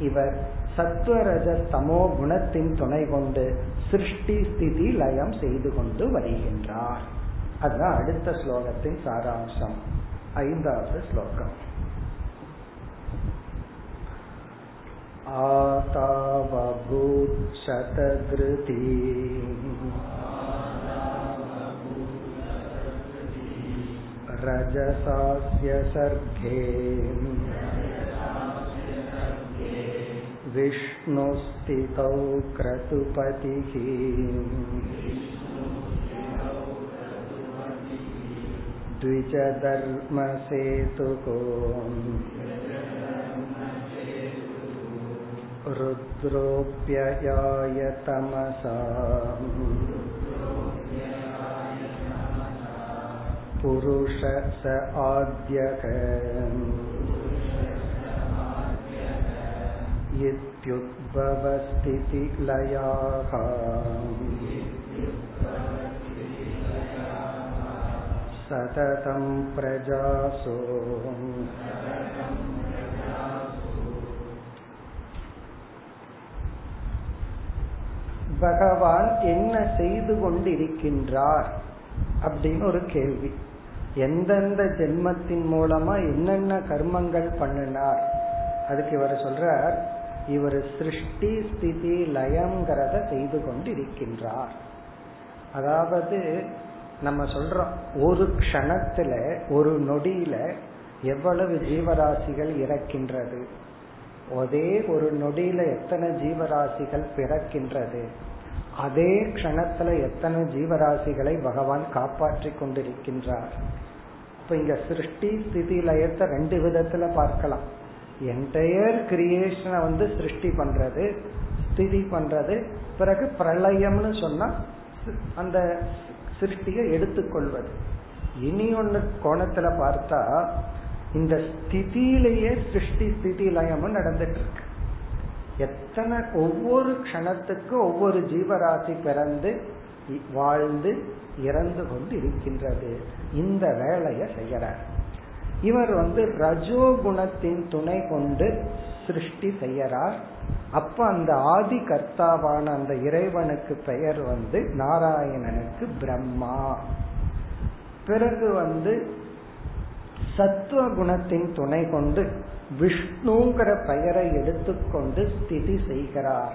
இவர் சத்வரஜ தமோ குணத்தின் துணை கொண்டு சிருஷ்டி ஸ்திதி லயம் செய்து கொண்டு வருகின்றார் அதுதான் அடுத்த ஸ்லோகத்தின் சாராம்சம் ஐந்தாவது ஸ்லோகம் आतावभूत्शतधृती रजसास्य सर्गे विष्णुस्थितौ क्रतुपतिः द्विजधर्मसेतुको रुद्रोऽप्ययाय तमसा पुरुष स आद्यक इत्युद्भवस्थितिलयाः सततं प्रजासो பகவான் என்ன செய்து கொண்டிருக்கின்றார் அப்படின்னு ஒரு கேள்வி எந்தெந்த ஜென்மத்தின் மூலமா என்னென்ன கர்மங்கள் பண்ணினார்? அதுக்கு இவர் சொல்றார் இவர் சிருஷ்டி ஸ்திதி லயம்ங்கிறத செய்து கொண்டு இருக்கின்றார் அதாவது நம்ம சொல்றோம் ஒரு க்ஷணத்துல ஒரு நொடியில எவ்வளவு ஜீவராசிகள் இறக்கின்றது? ஒரே ஒரு நொடியில எத்தனை ஜீவராசிகள் பிறக்கின்றது? அதே கணத்துல எத்தனை ஜீவராசிகளை பகவான் காப்பாற்றி கொண்டிருக்கின்றார்? இப்ப இங்க சிருஷ்டி ஸ்திதி லயத்தை ரெண்டு விதத்துல பார்க்கலாம். என்டையர் கிரியேஷனை வந்து சிருஷ்டி பண்றது ஸ்திதி பண்றது பிறகு பிரளயம்னு சொன்னா அந்த சிருஷ்டியை எடுத்துக்கொள்வது. இனி ஒன்னு கோணத்துல பார்த்தா இந்த ஸ்திதியிலேயே சிருஷ்டி ஸ்திதி லயமும் நடந்துட்டு இருக்கு. எத்தனை ஒவ்வொரு க்ஷணத்துக்கு ஒவ்வொரு ஜீவராசி பிறந்து வாழ்ந்து இறந்து கொண்டு இருக்கின்றது இந்த வேலையை செய்யறார் இவர் வந்து ரஜோ குணத்தின் துணை கொண்டு சிருஷ்டி செய்யறார் அப்ப அந்த ஆதி கர்த்தாவான அந்த இறைவனுக்கு பெயர் வந்து நாராயணனுக்கு பிரம்மா. பிறகு வந்து சத்துவ குணத்தின் துணை கொண்டு விஷ்ணுங்கிற பெயரை எடுத்துக்கொண்டு ஸ்திதி செய்கிறார்.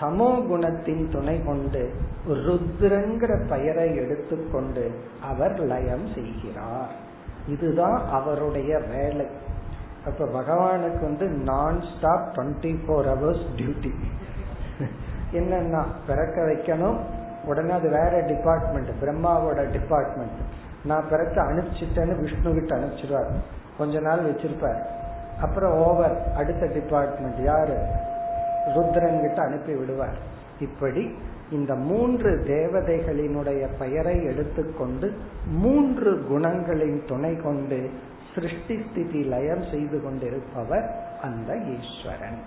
தமோ குணத்தின் துணை கொண்டு ருத்ரங்கிற பெயரை எடுத்துக்கொண்டு அவர் லயம் செய்கிறார். இதுதான் அவருடைய வேலை. அப்ப பகவானுக்கு வந்து நான் stop twenty four hours duty என்னன்னா பிறக்க வைக்கணும் உடனே அது வேற டிபார்ட்மெண்ட் பிரம்மாவோட டிபார்ட்மெண்ட் நான் பிறக்க அனுப்பிச்சிட்டேன்னு விஷ்ணு கிட்ட அனுப்பிச்சிருவார் கொஞ்ச நாள் வச்சிருப்பார். அப்புறம் ஓவர் அடுத்த டிபார்ட்மெண்ட் யாரு? ருத்ரன் கிட்ட அனுப்பி விடுவார். இப்படி இந்த மூன்று தேவதைகளினுடைய பெயரை எடுத்துக்கொண்டு மூன்று குணங்களின் துணை கொண்டு சிருஷ்டி ஸ்திதி லயம் செய்து கொண்டிருப்பவர் அந்த ஈஸ்வரன்.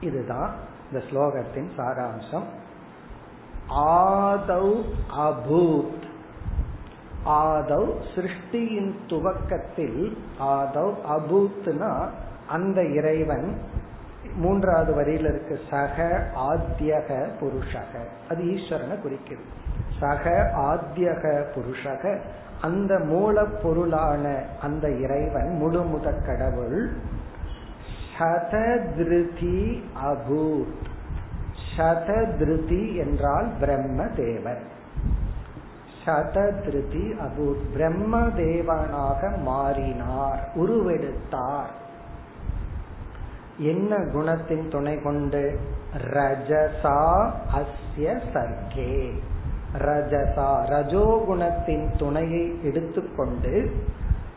இதுதான் இந்த ஸ்லோகத்தின் சாராம்சம். ஆதௌ அபூத். ஆதவ் சிருஷ்டியின் துவக்கத்தில் ஆதவ் அபூத்னா அந்த இறைவன் மூன்றாவது வரியில இருக்கு சக ஆத்தியக புருஷக. அது ஈஸ்வரனை குறிக்கிறது சக ஆத்தியக புருஷக அந்த மூலப்பொருளான அந்த இறைவன் முழுமுத கடவுள் சததிருதி அபூத். சததிருதி என்றால் பிரம்ம தேவன் சததிருதி அபூத் பிரம்ம தேவனாக மாறினார் உருவெடுத்தார். என்ன குணத்தின் துணை கொண்டு? ரஜசா அஸ்ய சர்க்கே. ரஜசா ரஜோகுணத்தின் துணையை எடுத்துக்கொண்டு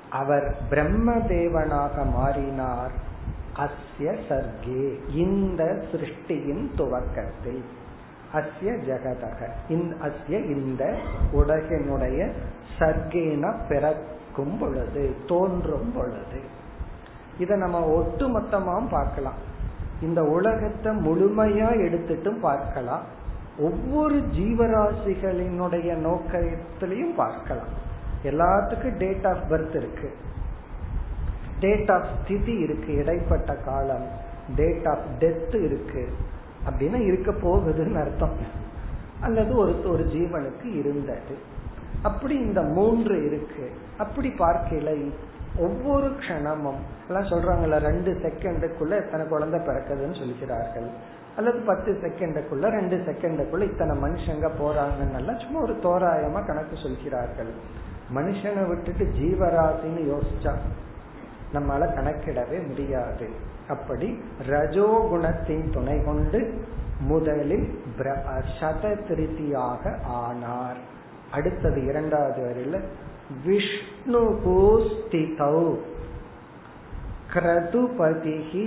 அவர் பிரம்ம தேவனாக மாறினார் அஸ்ய சர்க்கே. இந்த சிருஷ்டியின் துவக்கத்தில். அஸ்ய ஜெகதக. அஸ்ய இந்த உலகினுடைய சர்க்கேன பிறக்கும் பொழுது தோன்றும் பொழுது. இத நம்ம ஒட்டுமொத்தமாகவும் பார்க்கலாம். இந்த உலகத்தை முழுமையா எடுத்துட்டும் பார்க்கலாம். ஒவ்வொரு ஜீவராசிகளினுடைய நோக்கத்திலையும் பார்க்கலாம். எல்லாத்துக்கும் டேட் ஆஃப் பர்த் இருக்கு. டேட் ஆஃப் ஸ்திதி இருக்கு. இடைப்பட்ட காலம். டேட் ஆஃப் டெத் இருக்கு. அப்படின்னா இருக்க போகுதுன்னு அர்த்தம். அல்லது ஒரு ஒரு ஜீவனுக்கு இருந்தது. அப்படி இந்த மூன்று இருக்கு. அப்படி பார்க்கல ஒவ்வொரு க்ஷணமும் எல்லாம் சொல்றாங்கல்ல ரெண்டு செகண்டுக்குள்ள எத்தனை குழந்தை பிறக்குதுன்னு சொல்லிக்கிறார்கள். அல்லது பத்து செகண்டுக்குள்ள ரெண்டு செகண்டுக்குள்ள இத்தனை மனுஷங்க போறாங்கன்னு சும்மா ஒரு தோராயமா கணக்கு சொல்கிறார்கள். மனுஷனை விட்டுட்டு ஜீவராசின்னு யோசிச்சா நம்மளால கணக்கிடவே முடியாது. அப்படி ரஜோ குணத்தின் துணை கொண்டு முதலில் சத திருத்தியாக ஆனார். அடுத்தது இரண்டாவது வரையில விஷ்ணு ஸ்திதௌ கிரதுபதிகி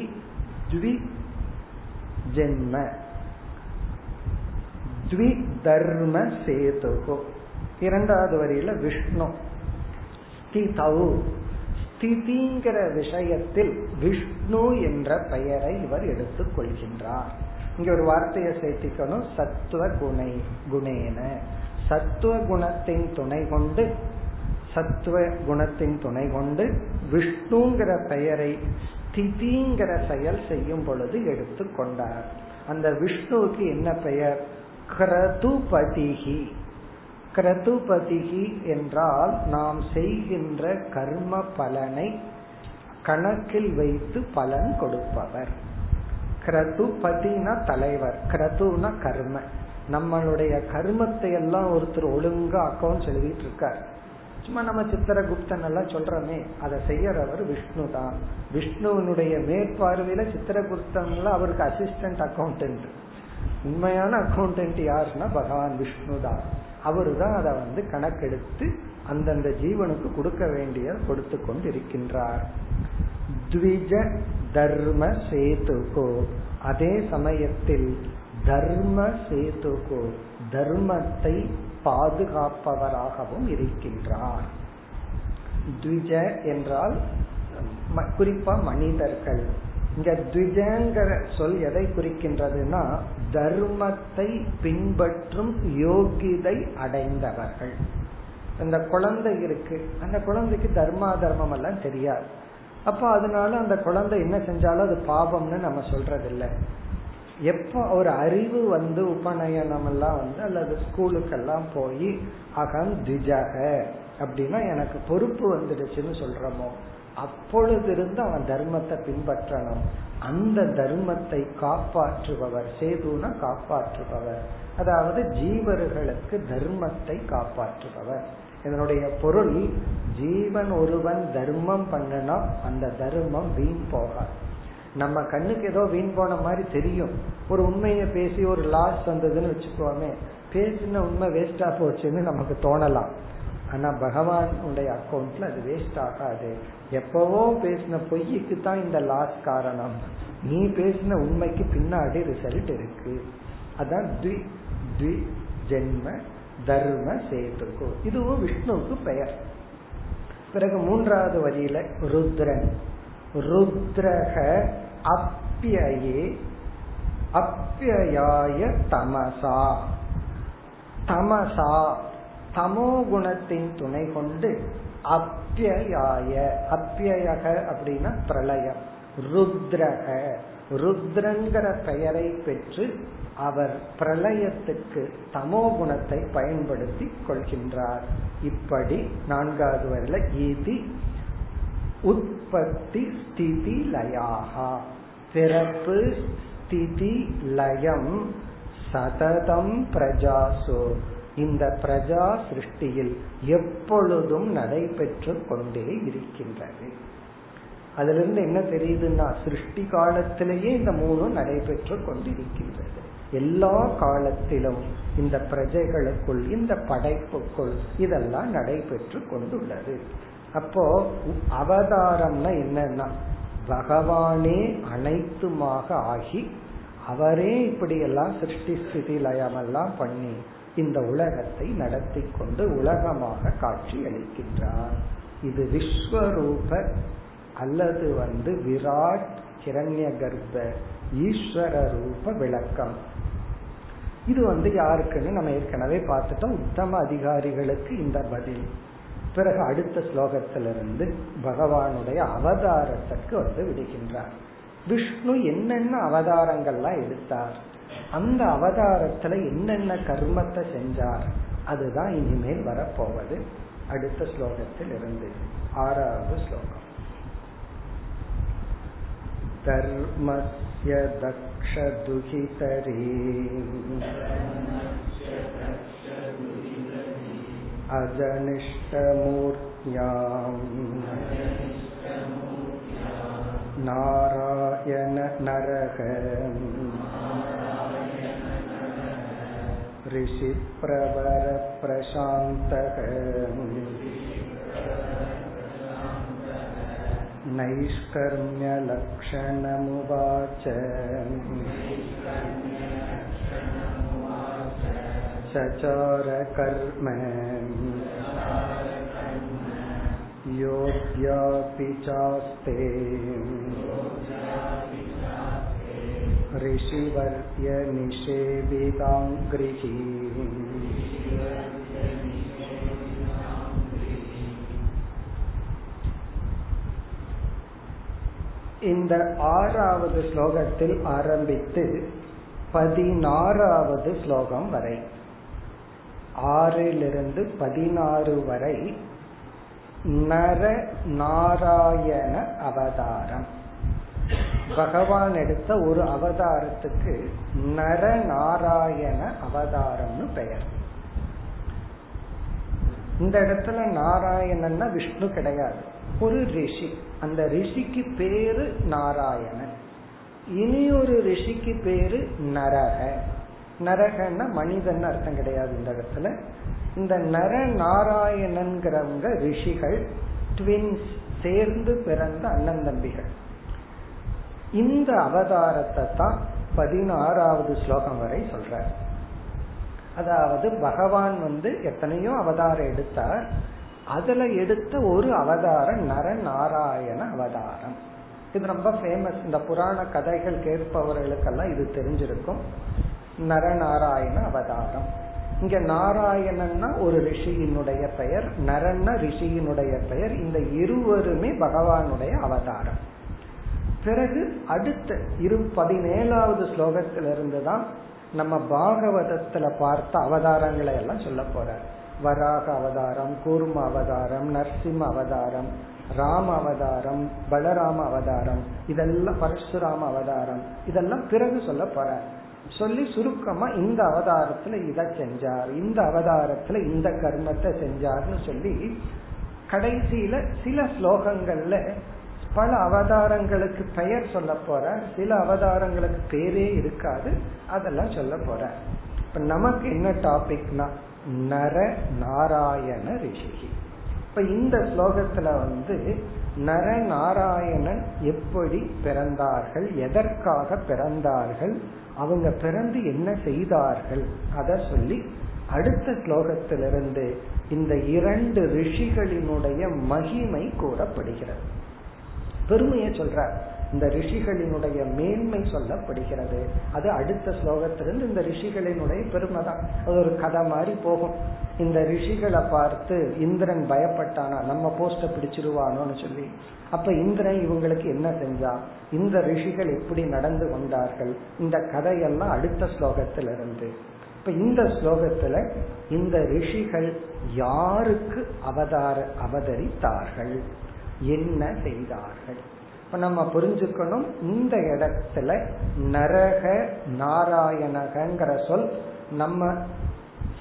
த்வி ஜென்ம த்வி தர்ம சேதுகோ. இரண்டாவது வரியில விஷ்ணு ஸ்திதௌ ஸ்திதிங்கிற விஷயத்தில் விஷ்ணு என்ற பெயரை இவர் எடுத்துக் கொள்கின்றார். இங்க ஒரு வார்த்தையை சேர்த்திக்கணும். சத்துவ குணை குணேன. சத்துவ குணத்தின் துணை கொண்டு சத்துவ குணத்தின் துணை கொண்டு விஷ்ணுங்கிற பெயரை ஸ்திதிங்கிற செயல் செய்யும் பொழுது எடுத்துக் கொண்டார். அந்த விஷ்ணுவுக்கு என்ன பெயர்? கிரதுபதிகி கிரதுபதிகி என்றால் நாம் செய்கின்ற கர்ம பலனை கணக்கில் வைத்து பலன் கொடுப்பவர். கிரதுபதினா தலைவர். கிரதுனா கர்ம. நம்மளுடைய கர்மத்தை எல்லாம் ஒருத்தர் ஒழுங்கா அக்கௌண்ட் எழுதிட்டு இருக்கார். சும்மா நம்ம சித்திரகுப்தன் எல்லாம் சொல்றோமே அதை செய்யறவர் விஷ்ணு தான் விஷ்ணுவனுடைய மேற்பார்வையில சித்திரகுப்தன் அவருக்கு அசிஸ்டன்ட் அக்கௌண்டன்ட் உண்மையான அக்கௌண்டன்ட் யாருன்னா பகவான் விஷ்ணு தான் அவரு தான் அதை வந்து கணக்கெடுத்து அந்தந்த ஜீவனுக்கு கொடுக்க வேண்டிய கொடுத்து கொண்டு இருக்கின்றார் த்விஜ தர்ம சேதுகோ. அதே சமயத்தில் தர்ம சேதுகோ தர்மத்தை பாதுகாப்பவராகவும் இருக்கின்றார். த்விஜ என்றால் குறிப்பா மனிதர்கள். இங்க த்விஜங்கிற சொல் எதை குறிக்கின்றதுன்னா தர்மத்தை பின்பற்றும் யோகிதை அடைந்தவர்கள். அந்த குழந்தை இருக்கு. அந்த குழந்தைக்கு தர்மா தர்மம் எல்லாம் தெரியாது. அப்ப அதனால அந்த குழந்தை என்ன செஞ்சாலும் அது பாவம்னு நம்ம சொல்றது இல்லை எப்போ ஒரு அறிவு வந்து உபநயனம் எல்லாம் வந்து அல்லது ஸ்கூலுக்கெல்லாம் போய் அகம் திஜக அப்படின்னா எனக்கு பொறுப்பு வந்துடுச்சுன்னு சொல்றோமோ? அப்பொழுது இருந்து அவன் தர்மத்தை பின்பற்றணும். அந்த தர்மத்தை காப்பாற்றுபவர் சேதுனா காப்பாற்றுபவர். அதாவது ஜீவர்களுக்கு தர்மத்தை காப்பாற்றுபவர். இதனுடைய பொருள் ஜீவன் ஒருவன் தர்மம் பண்ணனா அந்த தர்மம் வீண் போகாது. நம்ம கண்ணுக்கு ஏதோ வீண் போன மாதிரி தெரியும். ஒரு உண்மையை பேசி ஒரு லாஸ் வந்ததுன்னு வச்சுக்கோமே. பேசின உண்மை வேஸ்டா போச்சுன்னு நமக்கு தோணலாம். ஆனா பகவானுடைய அக்கௌண்ட்ல அது வேஸ்ட் ஆகாது. எப்பவோ பேசின பொய்யுக்கு தான் இந்த லாஸ் காரணம். நீ பேசின உண்மைக்கு பின்னாடி ரிசல்ட் இருக்கு. அதான் த்வி த்வி ஜென்ம தர்ம சேதுக்கு. இதுவும் விஷ்ணுவுக்கு பெயர். பிறகு மூன்றாவது வரியில ருத்ரன். ருத்ரக அப்பியே அப்பியாய தமசா. தமசா தமோ குணத்தின் துணை கொண்டு அப்பியாய அப்பியக அப்படின்னா பிரளயம் ருத்ரக. ருத்ரங்கிற பெயரை பெற்று அவர் பிரளயத்துக்கு தமோ குணத்தை பயன்படுத்தி கொள்கின்றார். இப்படி நான்காவது வரையில ஈதி உற்பத்தி ஸ்திதி லயாகா பிறப்பு ஸ்திதி லயம் சததம் பிரஜாசோ. இந்த பிரஜா சிருஷ்டியில் எப்பொழுதும் நடைபெற்று கொண்டே இருக்கின்றது. அதுல இருந்து என்ன தெரியுதுன்னா சிருஷ்டி காலத்திலேயே இந்த மூணும் நடைபெற்று கொண்டிருக்கின்றது. எல்லா காலத்திலும் இந்த பிரஜைகளுக்குள் இந்த படைப்புக்குள் இதெல்லாம் நடைபெற்று கொண்டுள்ளது. அப்போ அவதாரம்னா என்னன்னா பகவானே அனைத்துமாக ஆகி அவரே இப்படி எல்லாம் சிருஷ்டி ஸ்திதி லயமெல்லாம் பண்ணி இந்த உலகத்தை நடத்தி கொண்டு உலகமாக காட்சி அளிக்கின்றார். இது விஸ்வரூப அல்லது வந்து விராட் கிரண்ய கர்ப்ப ஈஸ்வர ரூப விளக்கம். இது வந்து யாருக்குன்னு நம்ம ஏற்கனவே பார்த்துட்டோம். உத்தம அதிகாரிகளுக்கு இந்த பதில். பிறகு அடுத்த ஸ்லோகத்திலிருந்து பகவானுடைய அவதாரத்திற்கு வந்து விடுகின்றார். விஷ்ணு என்னென்ன அவதாரங்கள்லாம் எடுத்தார்? அந்த அவதாரத்துல என்னென்ன கர்மத்தை செஞ்சார் அதுதான் இனிமேல் வரப்போவது அடுத்த ஸ்லோகத்தில் இருந்து ஆறாவது ஸ்லோகம் धर्मस्य दक्षदुहितरी अजनिष्टमूर्त्याम् नारायण नरः ऋषिप्रवरप्रशान्तः नैष्कर्म्यलक्षणमुवाच चचारकर्म योऽद्यापि चास्ते ऋषिवर्यनिषेविताङ्घ्रिः இந்த ஆறாவது ஸ்லோகத்தில் ஆரம்பித்து பதினாறாவது ஸ்லோகம் வரை ஆறிலிருந்து பதினாறு வரை நர நாராயண அவதாரம் பகவான் எடுத்த ஒரு அவதாரத்துக்கு நரநாராயண அவதாரம்னு பெயர். இந்த இடத்துல நாராயணன்னா விஷ்ணு கிடையாது. ஒரு ரிஷி. அந்த ரிஷிக்கு பேரு நாராயணன். இனி ஒரு ரிஷிக்கு பேரு நரக. நரகன்னா மனிதன் அர்த்தம் கிடையாது இந்த இடத்துல. இந்த நர நாராயணன்கிறவங்க ரிஷிகள் ட்வின்ஸ் சேர்ந்து பிறந்த அண்ணன் தம்பிகள். இந்த அவதாரத்தை தான் பதினாறாவது ஸ்லோகம் வரை சொல்ற அதாவது பகவான் வந்து எத்தனையோ அவதாரம் எடுத்தார். அதுல எடுத்த ஒரு அவதாரம் நர நாராயண அவதாரம். இது ரொம்ப ஃபேமஸ் இந்த புராண கதைகள் கேட்பவர்களுக்கெல்லாம் இது தெரிஞ்சிருக்கும். நரநாராயண அவதாரம். இங்க நாராயணன்னா ஒரு ரிஷியினுடைய பெயர் நரன்ன ரிஷியினுடைய பெயர். இந்த இருவருமே பகவானுடைய அவதாரம். பிறகு அடுத்த இரு பதினேழாவது ஸ்லோகத்திலிருந்து தான் நம்ம பாகவதத்துல பார்த்த அவதாரங்களை எல்லாம் சொல்ல போறார். வராக அவதாரம் கூர்ம அவதாரம் நரசிம்ம அவதாரம் ராம அவதாரம் பலராம அவதாரம் இதெல்லாம் பரசுராம அவதாரம் இதெல்லாம் பிறகு சொல்ல போற சொல்லி சுருக்கமா இந்த அவதாரத்துல இதை செஞ்சார் இந்த அவதாரத்துல இந்த கர்மத்தை செஞ்சார்னு சொல்லி கடைசியில சில ஸ்லோகங்கள்ல பல அவதாரங்களுக்கு பெயர் சொல்ல போற சில அவதாரங்களுக்கு பேரே இருக்காது. அதெல்லாம் சொல்ல போற இப்ப நமக்கு என்ன டாபிக்னா நர நாராயண ரிஷிகி. இப்ப இந்த ஸ்லோகத்துல வந்து நர நாராயணன் எப்படி பிறந்தார்கள் எதற்காக பிறந்தார்கள் அவங்க பிறந்து என்ன செய்தார்கள் அத சொல்லி அடுத்த ஸ்லோகத்திலிருந்து இந்த இரண்டு ரிஷிகளினுடைய மகிமை கூறப்படுகிறது. பெருமையை சொல்றார். இந்த ரிஷிகளினுடைய மேன்மை சொல்லப்படுகிறது. அது அடுத்த ஸ்லோகத்திலிருந்து இந்த ரிஷிகளினுடைய பெருமை தான் அது ஒரு கதை மாதிரி போகும். இந்த ரிஷிகளை பார்த்து இந்திரன் பயப்பட்டானா? நம்ம போஸ்ட பிடிச்சிருவானோன்னு சொல்லி. அப்ப இந்திரன் இவங்களுக்கு என்ன செஞ்சா? இந்த ரிஷிகள் எப்படி நடந்து கொண்டார்கள்? இந்த கதையெல்லாம் அடுத்த ஸ்லோகத்திலிருந்து. இப்ப இந்த ஸ்லோகத்துல இந்த ரிஷிகள் யாருக்கு அவதார அவதரித்தார்கள்? என்ன செய்தார்கள்? இப்ப நம்ம புரிஞ்சுக்கணும் இந்த இடத்துல நரக நாராயணகங்கிற சொல் நம்ம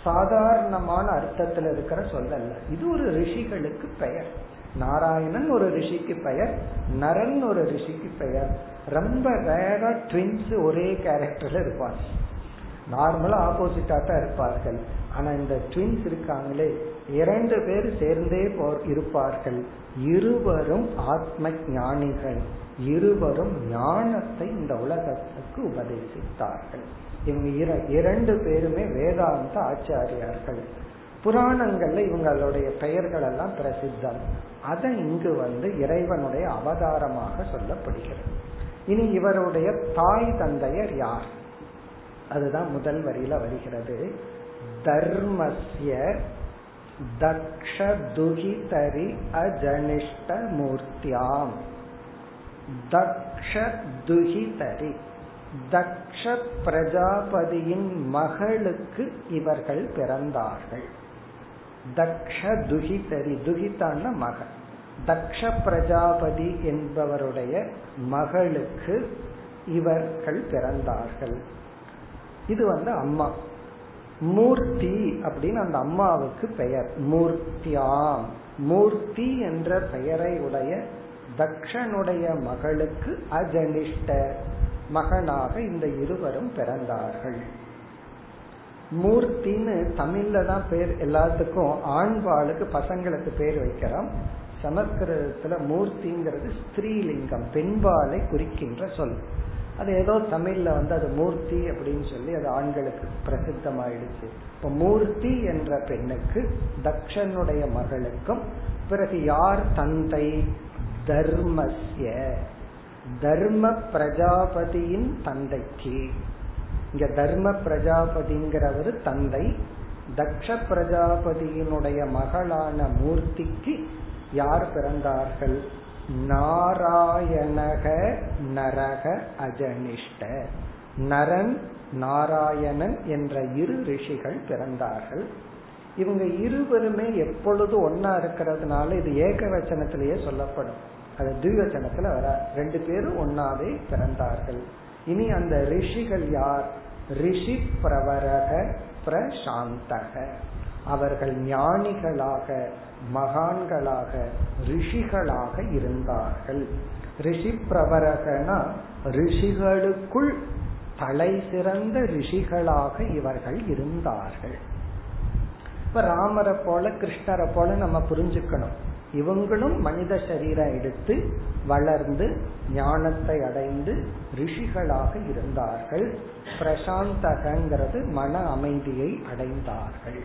சாதாரணமான அர்த்தத்தில் இருக்கிற சொல் அல்ல. இது ஒரு ரிஷிகளுக்கு பெயர். நாராயணன் ஒரு ரிஷிக்கு பெயர் நரன் ஒரு ரிஷிக்கு பெயர். ரொம்ப ரேரா ட்வின்ஸ் ஒரே கேரக்டர்ல இருப்பாங்க. நார்மலா ஆப்போசிட்டா தான் இருப்பார்கள். ஆனா இந்த ட்வின்ஸ் இருக்காங்களே இரண்டு பேர் சேர்ந்தே இருப்பார்கள். இருவரும் ஆத்ம ஞானிகள். இருவரும் ஞானத்தை இந்த உலகத்துக்கு உபதேசித்தார்கள். இவங்க இரண்டு பேருமே வேதாந்த ஆச்சாரியார்கள். புராணங்கள்ல இவங்களுடைய பெயர்கள் எல்லாம் பிரசித்தம். அதை இங்கு வந்து இறைவனுடைய அவதாரமாக சொல்லப்படுகிறது. இனி இவருடைய தாய் தந்தையர் யார்? அதுதான் முதல் வரியில வருகிறது. தர்மஸ்ய தக்ஷ துகிதரி அஜனிஷ்ட மூர்த்தியாம் தக்ஷ துகிதரி தக்ஷ பிரஜாபதியின் மகளுக்கு இவர்கள் பிறந்தார்கள்। தக்ஷ துகிதரி துகிதான மகள்। தக்ஷ பிரஜாபதி என்பவருடைய மகளுக்கு இவர்கள் பிறந்தார்கள்। இது வந்து அம்மா। மூர்த்தி அப்படின்னு அந்த அம்மாவுக்கு பெயர். மூர்த்தியாம். மூர்த்தி என்ற பெயரை உடைய தக்ஷனுடைய மகளுக்கு அஜனிஷ்ட மகனாக இந்த இருவரும் பிறந்தார்கள். மூர்த்தின்னு தமிழ்ல தான் பேர் எல்லாத்துக்கும் ஆண்பாளுக்கு பசங்களுக்கு பேர் வைக்கிறோம். சமஸ்கிருதத்துல மூர்த்திங்கிறது ஸ்திரீலிங்கம் பெண்பாலை குறிக்கின்ற சொல். அது ஏதோ தமிழ்ல வந்து அது மூர்த்தி அப்படின்னு சொல்லி அது ஆண்களுக்கு பிரசித்தமாயிடுச்சு. இப்ப மூர்த்தி என்ற பெண்ணுக்கு தக்ஷனுடைய மகளுக்கும் பிறகு யார் தந்தை? தர்மஸ்ய. தர்ம பிரஜாபதியின் தந்தைக்கு. இங்க தர்ம பிரஜாபதிங்கிறவர் தந்தை. தக்ஷ பிரஜாபதியினுடைய மகளான மூர்த்திக்கு யார் பிறந்தார்கள்? நாராயணக நரக அஜனிஷ்ட. நரன் நாராயணன் என்ற இரு ரிஷிகள் பிறந்தார்கள். இவங்க இருவருமே எப்பொழுது ஒன்னா இருக்கிறதுனால இது ஏக வச்சனத்திலேயே சொல்லப்படும். அது திவச்சனத்துல வர ரெண்டு பேரும் ஒன்னாவே பிறந்தார்கள். இனி அந்த ரிஷிகள் யார்? ரிஷி பிரவரக பிரசாந்தக. அவர்கள் ஞானிகளாக மகான்களாக ரிஷிகளாக இருந்தார்கள். ரிஷி பிரவரகனா ரிஷிகளுக்குள் தலை சிறந்த ரிஷிகளாக இவர்கள் இருந்தார்கள். இப்ப ராமரை போல கிருஷ்ணரை போல நம்ம புரிஞ்சுக்கணும். இவங்களும் மனித சரீரம் எடுத்து வளர்ந்து ஞானத்தை அடைந்து ரிஷிகளாக இருந்தார்கள். பிரசாந்தகங்கிறது மன அமைதியை அடைந்தார்கள்.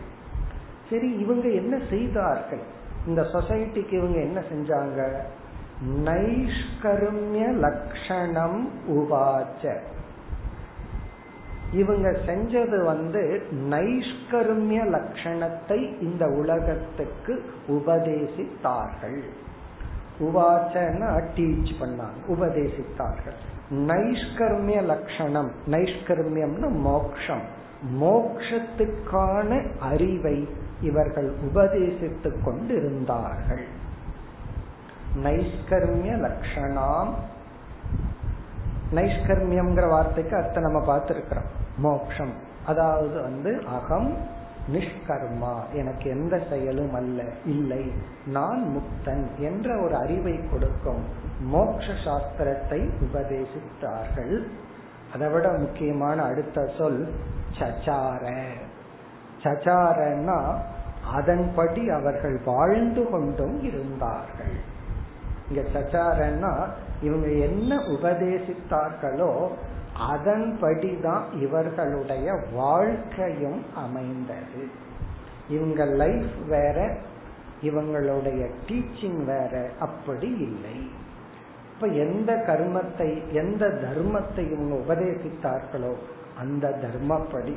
சரி இவங்க என்ன செய்தார்கள்? இந்த சொசைட்டிக்கு இவங்க என்ன செஞ்சாங்க? நைஷ்கருமிய லட்சணம் உவாச்ச இவங்க செஞ்சது வந்து நைஷ்கருமிய லட்சணத்தை இந்த உலகத்துக்கு உபதேசித்தார்கள். உவாச்சன்னா டீச் பண்ணாங்க உபதேசித்தார்கள். நைஷ்கர்மிய லட்சணம் நைஷ்கர்மியம்னு மோக்ஷம். மோக்ஷத்துக்கான அறிவை இவர்கள் உபதேசித்துக் கொண்டிருந்தார்கள். நைஷ்கர்மிய லட்சணாம் நைஷ்கர்மியம்ங்கிற வார்த்தைக்கு அர்த்தம் நம்ம பார்த்திருக்கிறோம். மோக்ஷம். அதாவது வந்து அகம் நிஷ்கர்மா. எனக்கு எந்த செயலும் அல்ல இல்லை. நான் முக்தன் என்ற ஒரு அறிவை கொடுக்கும் மோக்ஷ சாஸ்திரத்தை உபதேசித்தார்கள். அதை விட முக்கியமான அடுத்த சொல் சச்சார. சச்சாரன்னா அதன்படி அவர்கள் வாழ்ந்து கொண்டும் இருந்தார்கள். இங்க சச்சாரன்னா இவங்க என்ன உபதேசித்தார்களோ அதன்படிதான் இவர்களுடைய வாழ்க்கையும் அமைந்தது. இவங்க லைஃப் வேற இவங்களுடைய டீச்சிங் வேற அப்படி இல்லை. இப்ப எந்த கர்மத்தை எந்த தர்மத்தை இவங்க உபதேசித்தார்களோ அந்த தர்மப்படி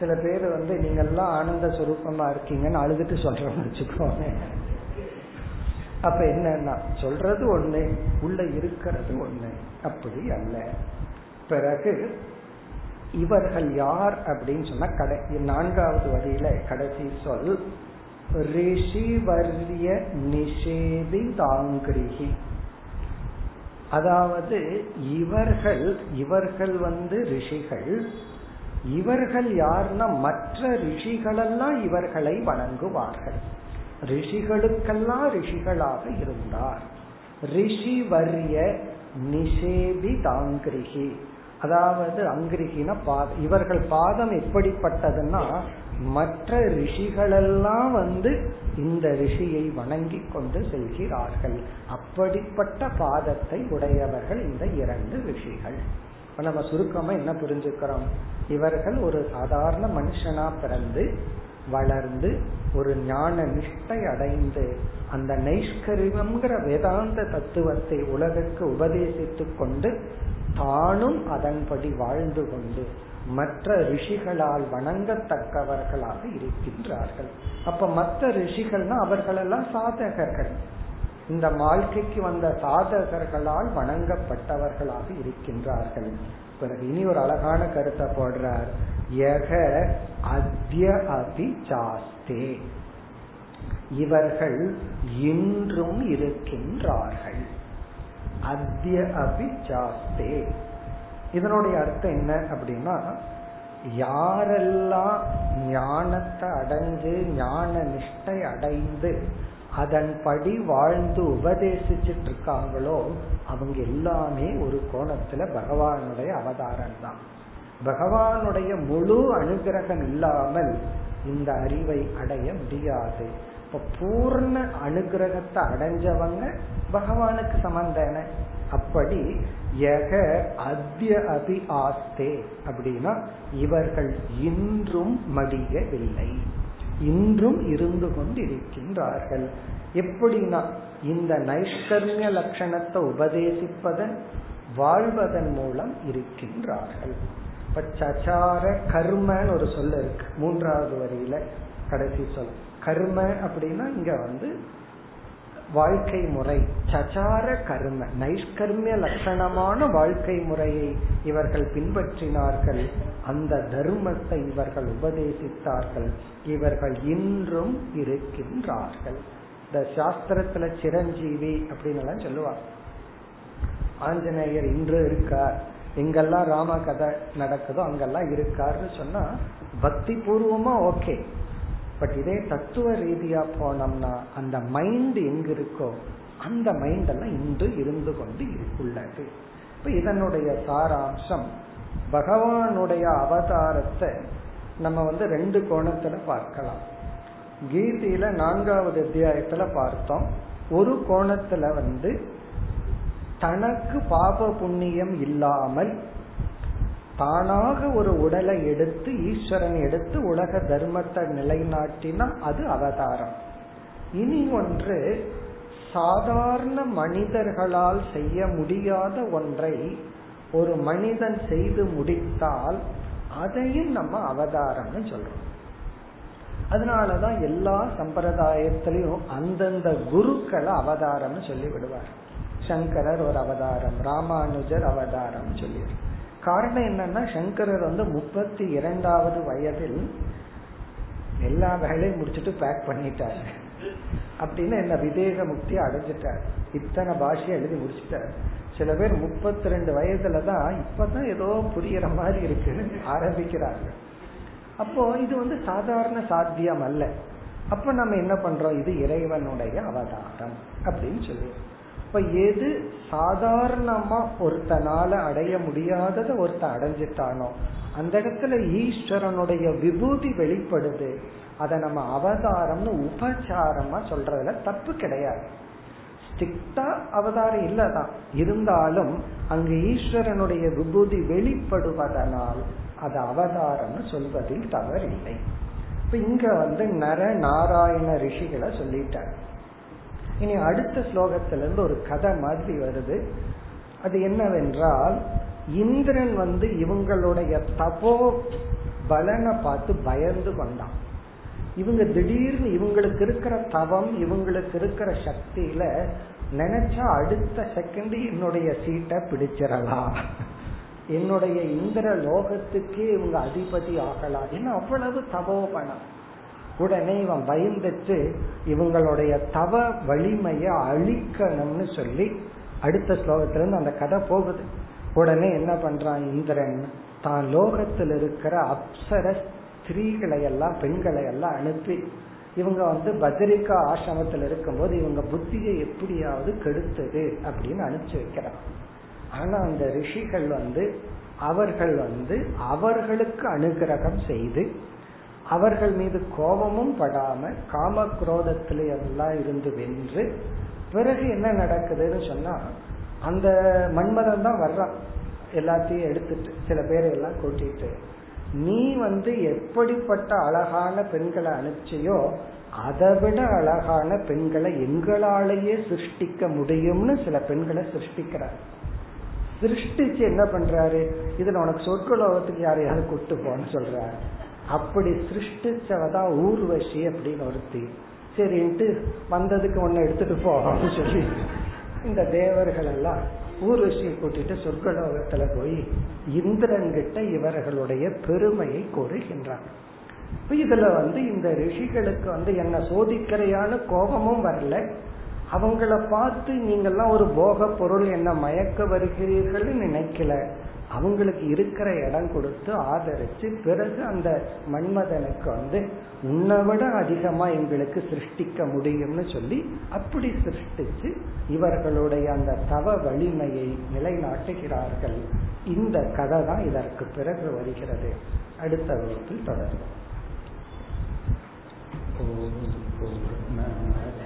சில பேர் வந்து நீங்க எல்லாம் ஆனந்த சுரூபமா இருக்கீங்கன்னு அழுதுட்டு சொல்றோம்னு வச்சுக்கோங்க. அப்ப என்னன்னா சொல்றது ஒண்ணு உள்ள இருக்கிறது ஒண்ணு. அப்படி அல்ல. பிறகு இவர்கள் யார் அப்படின்னு சொன்னா கடை நான்காவது வரியில கடைசி சொல் ரிஷிவர்ய நிஷேதி தாங்கிரிகி. அதாவது இவர்கள் இவர்கள் வந்து ரிஷிகள் இவர்கள் யாருன்னா மற்ற ரிஷிகளெல்லாம் இவர்களை வணங்குவார்கள். ரிஷிகளுக்கெல்லாம் ரிஷிகளாக இருந்தார். ரிஷி வரிய நிஷேபி தாங்கிரிகி. அதாவது அங்கிரிகின பாத இவர்கள் பாதம் எப்படிப்பட்டதுன்னா மற்ற ரிஷிகளெல்லாம் வந்து இந்த ரிஷியை வணங்கி கொண்டு செல்கிறார்கள். அப்படிப்பட்ட பாதத்தை உடையவர்கள் இந்த இரண்டு ரிஷிகள். நம்ம சுருக்கமா என்ன புரிஞ்சுக்கிறோம்? இவர்கள் ஒரு சாதாரண மனுஷனா பிறந்து வளர்ந்து ஒரு ஞான நிஷ்டை அடைந்து அந்த நைஷ்கரிவம்ங்கிற வேதாந்த தத்துவத்தை உலகுக்கு உபதேசித்து கொண்டு தானும் அதன்படி வாழ்ந்து கொண்டு மற்ற ரிஷிகளால் வணங்கத்தக்கவர்களாக இருக்கின்றார்கள். அப்ப மற்ற ரிஷிகள்னா அவர்களெல்லாம் சாதகர்கள். இந்த வாழ்க்கைக்கு வந்த சாதகர்களால் வணங்கப்பட்டவர்களாக இருக்கின்றார்கள். பிறகு இனி ஒரு அழகான கருத்தை போடுறார். யக அத்ய அபி சாஸ்தே. இவர்கள் இன்றும் இருக்கின்றார்கள். அத்ய அபி சாஸ்தே. இதனுடைய அர்த்தம் என்ன அப்படின்னா யாரெல்லாம் ஞானத்தை அடைஞ்சு ஞான நிஷ்டை அடைந்து அதன்படி வாழ்ந்து உபதேசிச்சுட்டு இருக்காங்களோ அவங்க எல்லாமே ஒரு கோணத்துல பகவானுடைய அவதாரம் தான் பகவானுடைய முழு அனுகிரகம் இல்லாமல் இந்த அறிவை அடைய முடியாது. இப்ப பூர்ண அனுகிரகத்தை அடைஞ்சவங்க பகவானுக்கு சம்பந்தன அப்படி எக அத்திய அபி ஆஸ்தே அப்படின்னா இவர்கள் இன்றும் மடியவில்லை. இன்றும் இருந்து கொண்டு இருக்கின்றார்கள் எப்படின்னா இந்த நைஷ்கர்மிய லட்சணத்தை உபதேசிப்பதன் வாழ்வதன் மூலம் இருக்கின்றார்கள். இப்ப சச்சார கர்மன்னு ஒரு சொல்ல இருக்கு. மூன்றாவது வரியில கடைசி சொல். கர்ம அப்படின்னா இங்க வந்து வாழ்க்கை முறை சச்சார கர்ம நைஷ்கர்மிய லட்சணமான வாழ்க்கை முறையை இவர்கள் பின்பற்றினார்கள். அந்த தர்மத்தை இவர்கள் உபதேசித்தார்கள். இவர்கள் இன்றும் இருக்கின்றார்கள். இந்த சாஸ்திரத்துல சிரஞ்சீவி அப்படின்னு எல்லாம் சொல்லுவாங்க. ஆஞ்சநேயர் இன்று இருக்கார். எங்கெல்லாம் ராம கதை நடக்குதோ அங்கெல்லாம் இருக்காருன்னு சொன்னா பக்தி பூர்வமா ஓகே. பட் இதே தத்துவ ரீதியா போனோம்னா அந்த மைண்ட் எங்க இருக்கோ அந்த மைண்ட் எல்லாம் இன்று இருந்து கொண்டு உள்ளது இப்ப இதனுடைய சாராம்சம் பகவானுடைய அவதாரத்தை நம்ம வந்து ரெண்டு கோணத்துல பார்க்கலாம். கீதையில நான்காவது அத்தியாயத்துல பார்த்தோம். ஒரு கோணத்துல வந்து தனக்கு பாப புண்ணியம் இல்லாமல் தானாக ஒரு உடலை எடுத்து ஈஸ்வரன் எடுத்து உலக தர்மத்தை நிலைநாட்டினா அது அவதாரம். இனி ஒன்று சாதாரண மனிதர்களால் செய்ய முடியாத ஒன்றை ஒரு மனிதன் செய்து முடித்தால் அதையும் நம்ம அவதாரம்னு சொல்றோம். அதனாலதான் எல்லா சம்பிரதாயத்திலையும் அந்தந்த குருக்களை அவதாரம்னு சொல்லி விடுவார் சங்கரர் ஒரு அவதாரம் ராமானுஜர் அவதாரம் சொல்லி காரணம் என்னன்னா சங்கரர் வந்து முப்பத்தி இரண்டாவது வயதில் எல்லா வேலையும் முடிச்சுட்டு பேக் பண்ணிட்டாரு. அப்படின்னு என்ன விதேக முக்தி அடைஞ்சிட்டார். இத்தனை பாஷையை எழுதி முடிச்சிட்டார். சில பேர் முப்பத்தி ரெண்டு வயதுல தான் இப்பதான் ஏதோ புரியற மாதிரி இருக்கு ஆரம்பிக்கிறார்கள் அப்போ இது வந்து சாதாரண சாத்தியம் அல்ல. அப்ப நம்ம என்ன பண்றோம்? இது இறைவனுடைய அவதாரம் அப்படின்னு சொல்லி. இப்ப எது சாதாரணமா ஒருத்தனால அடைய முடியாததை ஒருத்தன் அடைஞ்சிட்டானோ அந்த இடத்துல ஈஸ்வரனுடைய விபூதி வெளிப்படுது. அதை நம்ம அவதாரம்னு உபச்சாரமா சொல்றதுல தப்பு கிடையாது. ஸ்ட்ரிக்டா அவதாரம் இல்லதான். இருந்தாலும் அங்கு ஈஸ்வரனுடைய விபூதி வெளிப்படுவதனால் அது அவதாரம்னு சொல்வதில் தவறில்லை. இப்ப இங்க வந்து நர நாராயண ரிஷிகளை சொல்லிட்டார். இனி அடுத்த ஸ்லோகத்திலிருந்து ஒரு கதை மாதிரி வருது. அது என்னவென்றால் இந்திரன் வந்து இவங்களுடைய தபோ பலனை பார்த்து பயந்து கொண்டான். இவங்க திடீர்னு இவங்களுக்கு இருக்கிற தவம் இவங்களுக்கு இருக்கிற சக்தியில நினைச்சா அடுத்த செகண்ட் என்னுடைய சீட்டை பிடிச்சிடலாம். என்னுடைய இந்திர லோகத்துக்கே இவங்க அதிபதி ஆகலாம். ஏன்னா அவ்வளவு தபோபணம் உடனே இவன் பயந்துட்டு இவங்களுடைய தவ வலிமையை அழிக்கணும்னு சொல்லி அடுத்த ஸ்லோகத்துல இருந்து அந்த கதை போகுது. உடனே என்ன பண்றான் இந்திரன்? தான் லோகத்தில் இருக்கிற அப்சர ஸ்திரீகளை எல்லாம் பெண்களை எல்லாம் அனுப்பி இவங்க வந்து பஜரிகா ஆசிரமத்தில் இருக்கும்போது இவங்க புத்தியை எப்படியாவது கெடுத்தது அப்படின்னு அனுப்பிச்சு வைக்கிறான். ஆனா அந்த ரிஷிகள் வந்து அவர்கள் வந்து அவர்களுக்கு அனுகிரகம் செய்து அவர்கள் மீது கோபமும் படாம காம குரோதத்திலே எல்லாம் இருந்து வென்று பிறகு என்ன நடக்குதுன்னு சொன்னா அந்த மன்மதன் தான் வர்றான். எல்லாத்தையும் எடுத்துட்டு சில பேரை எல்லாம் கூட்டிட்டு நீ வந்து எப்படிப்பட்ட அழகான பெண்களை அனுப்பிச்சியோ அதை விட அழகான பெண்களை எங்களாலேயே சிருஷ்டிக்க முடியும்னு சில பெண்களை சிருஷ்டிக்கிறார். சிருஷ்டிச்சு என்ன பண்றாரு? இதுல உனக்கு சொர்க்கலோகத்துக்கு யாரையாவது கூட்டு போன்னு சொல்றாரு. அப்படி சிருஷ்டிச்சவதா ஊர்வசி அப்படின்னு ஒருத்தி. சரின்ட்டு வந்ததுக்கு ஒன்னு எடுத்துட்டு போகணும்னு சொல்லி இந்த தேவர்கள் எல்லாம் ஊர்வசியை கூட்டிட்டு சொர்க்கலோகத்துல போய் இந்திரன் கிட்ட இவர்களுடைய பெருமையை கூறுகின்றார். இதுல வந்து இந்த ரிஷிகளுக்கு வந்து என்ன சோதிக்கிறையான கோபமும் வரல. அவங்கள பார்த்து நீங்கெல்லாம் ஒரு போக பொருள் என்ன மயக்க வருகிறீர்கள் நினைக்கல. அவங்களுக்கு இருக்கிற இடம் கொடுத்து ஆதரிச்சு பிறகு அந்த மன்மதனுக்கு வந்து உன்னை விட அதிகமா எங்களுக்கு சிருஷ்டிக்க முடியும்னு சொல்லி அப்படி சிருஷ்டிச்சு இவர்களுடைய அந்த தவ வலிமையை நிலைநாட்டுகிறார்கள். இந்த கதை தான் இதற்கு பிறகு வருகிறது. அடுத்த வகுப்பில் தொடரும் ஓம் பூர்ணமத